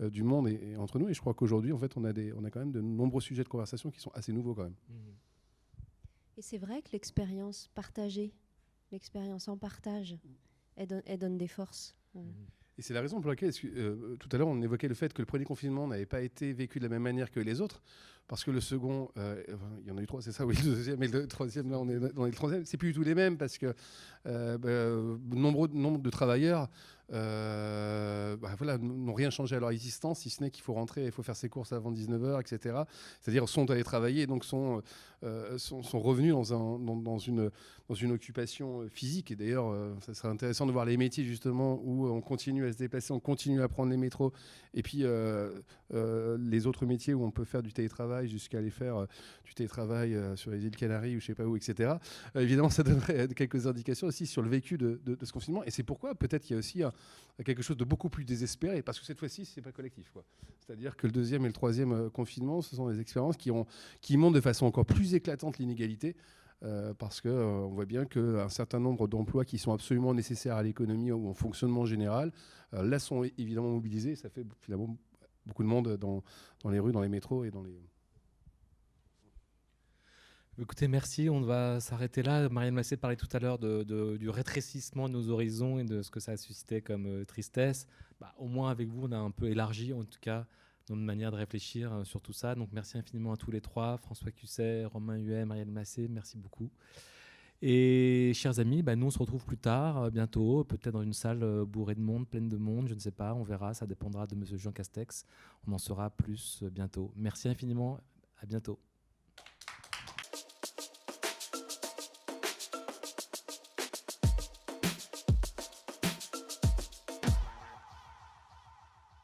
euh, du monde et, et entre nous. Et je crois qu'aujourd'hui, en fait, on a, des, on a quand même de nombreux sujets de conversation qui sont assez nouveaux quand même. Et c'est vrai que l'expérience partagée, l'expérience en partage, elle donne, elle donne des forces. Et c'est la raison pour laquelle, euh, tout à l'heure, on évoquait le fait que le premier confinement n'avait pas été vécu de la même manière que les autres, parce que le second, euh, il y en a eu trois, c'est ça, oui, le deuxième et le troisième, là, on est dans le troisième, c'est plus du tout les mêmes, parce que euh, bah, nombreux nombre de travailleurs euh, bah, voilà, n'ont rien changé à leur existence, si ce n'est qu'il faut rentrer, il faut faire ses courses avant 19h, etc. C'est-à-dire sont allés travailler, donc sont, euh, sont, sont revenus dans, un, dans, dans une, occupation euh, physique. Et d'ailleurs, euh, ça serait intéressant de voir les métiers justement où on continue à se déplacer, on continue à prendre les métros, et puis euh, euh, les autres métiers où on peut faire du télétravail jusqu'à aller faire euh, du télétravail euh, sur les îles Canaries ou je sais pas où, etc. Euh, évidemment, ça donnerait (laughs) quelques indications aussi sur le vécu de, ce confinement. Et c'est pourquoi peut-être qu'il y a aussi quelque chose de beaucoup plus désespéré, parce que cette fois-ci, c'est pas collectif. C'est-à-dire que le deuxième et le troisième euh, confinement, ce sont des expériences qui, ont, qui montrent de façon encore plus éclatante l'inégalité. euh, parce que euh, on voit bien qu'un certain nombre d'emplois qui sont absolument nécessaires à l'économie ou au fonctionnement général, euh, là sont évidemment mobilisés. Ça fait finalement beaucoup de monde dans, dans les rues, dans les métros et dans les. Écoutez, merci. On va s'arrêter là. Marianne Massé parlait tout à l'heure de- du rétrécissement de nos horizons et de ce que ça a suscité comme euh, tristesse. Bah, au moins, avec vous, on a un peu élargi, en tout cas, notre manière de réfléchir euh, sur tout ça. Donc, merci infiniment à tous les trois François Cusset, Romain Huet, Marianne Massé. Merci beaucoup. Et chers amis, bah, nous, on se retrouve plus tard, euh, bientôt, peut-être dans une salle euh, bourrée de monde, pleine de monde. Je ne sais pas, on verra. Ça dépendra de M. Jean Castex. On en saura plus bientôt. Merci infiniment. À bientôt.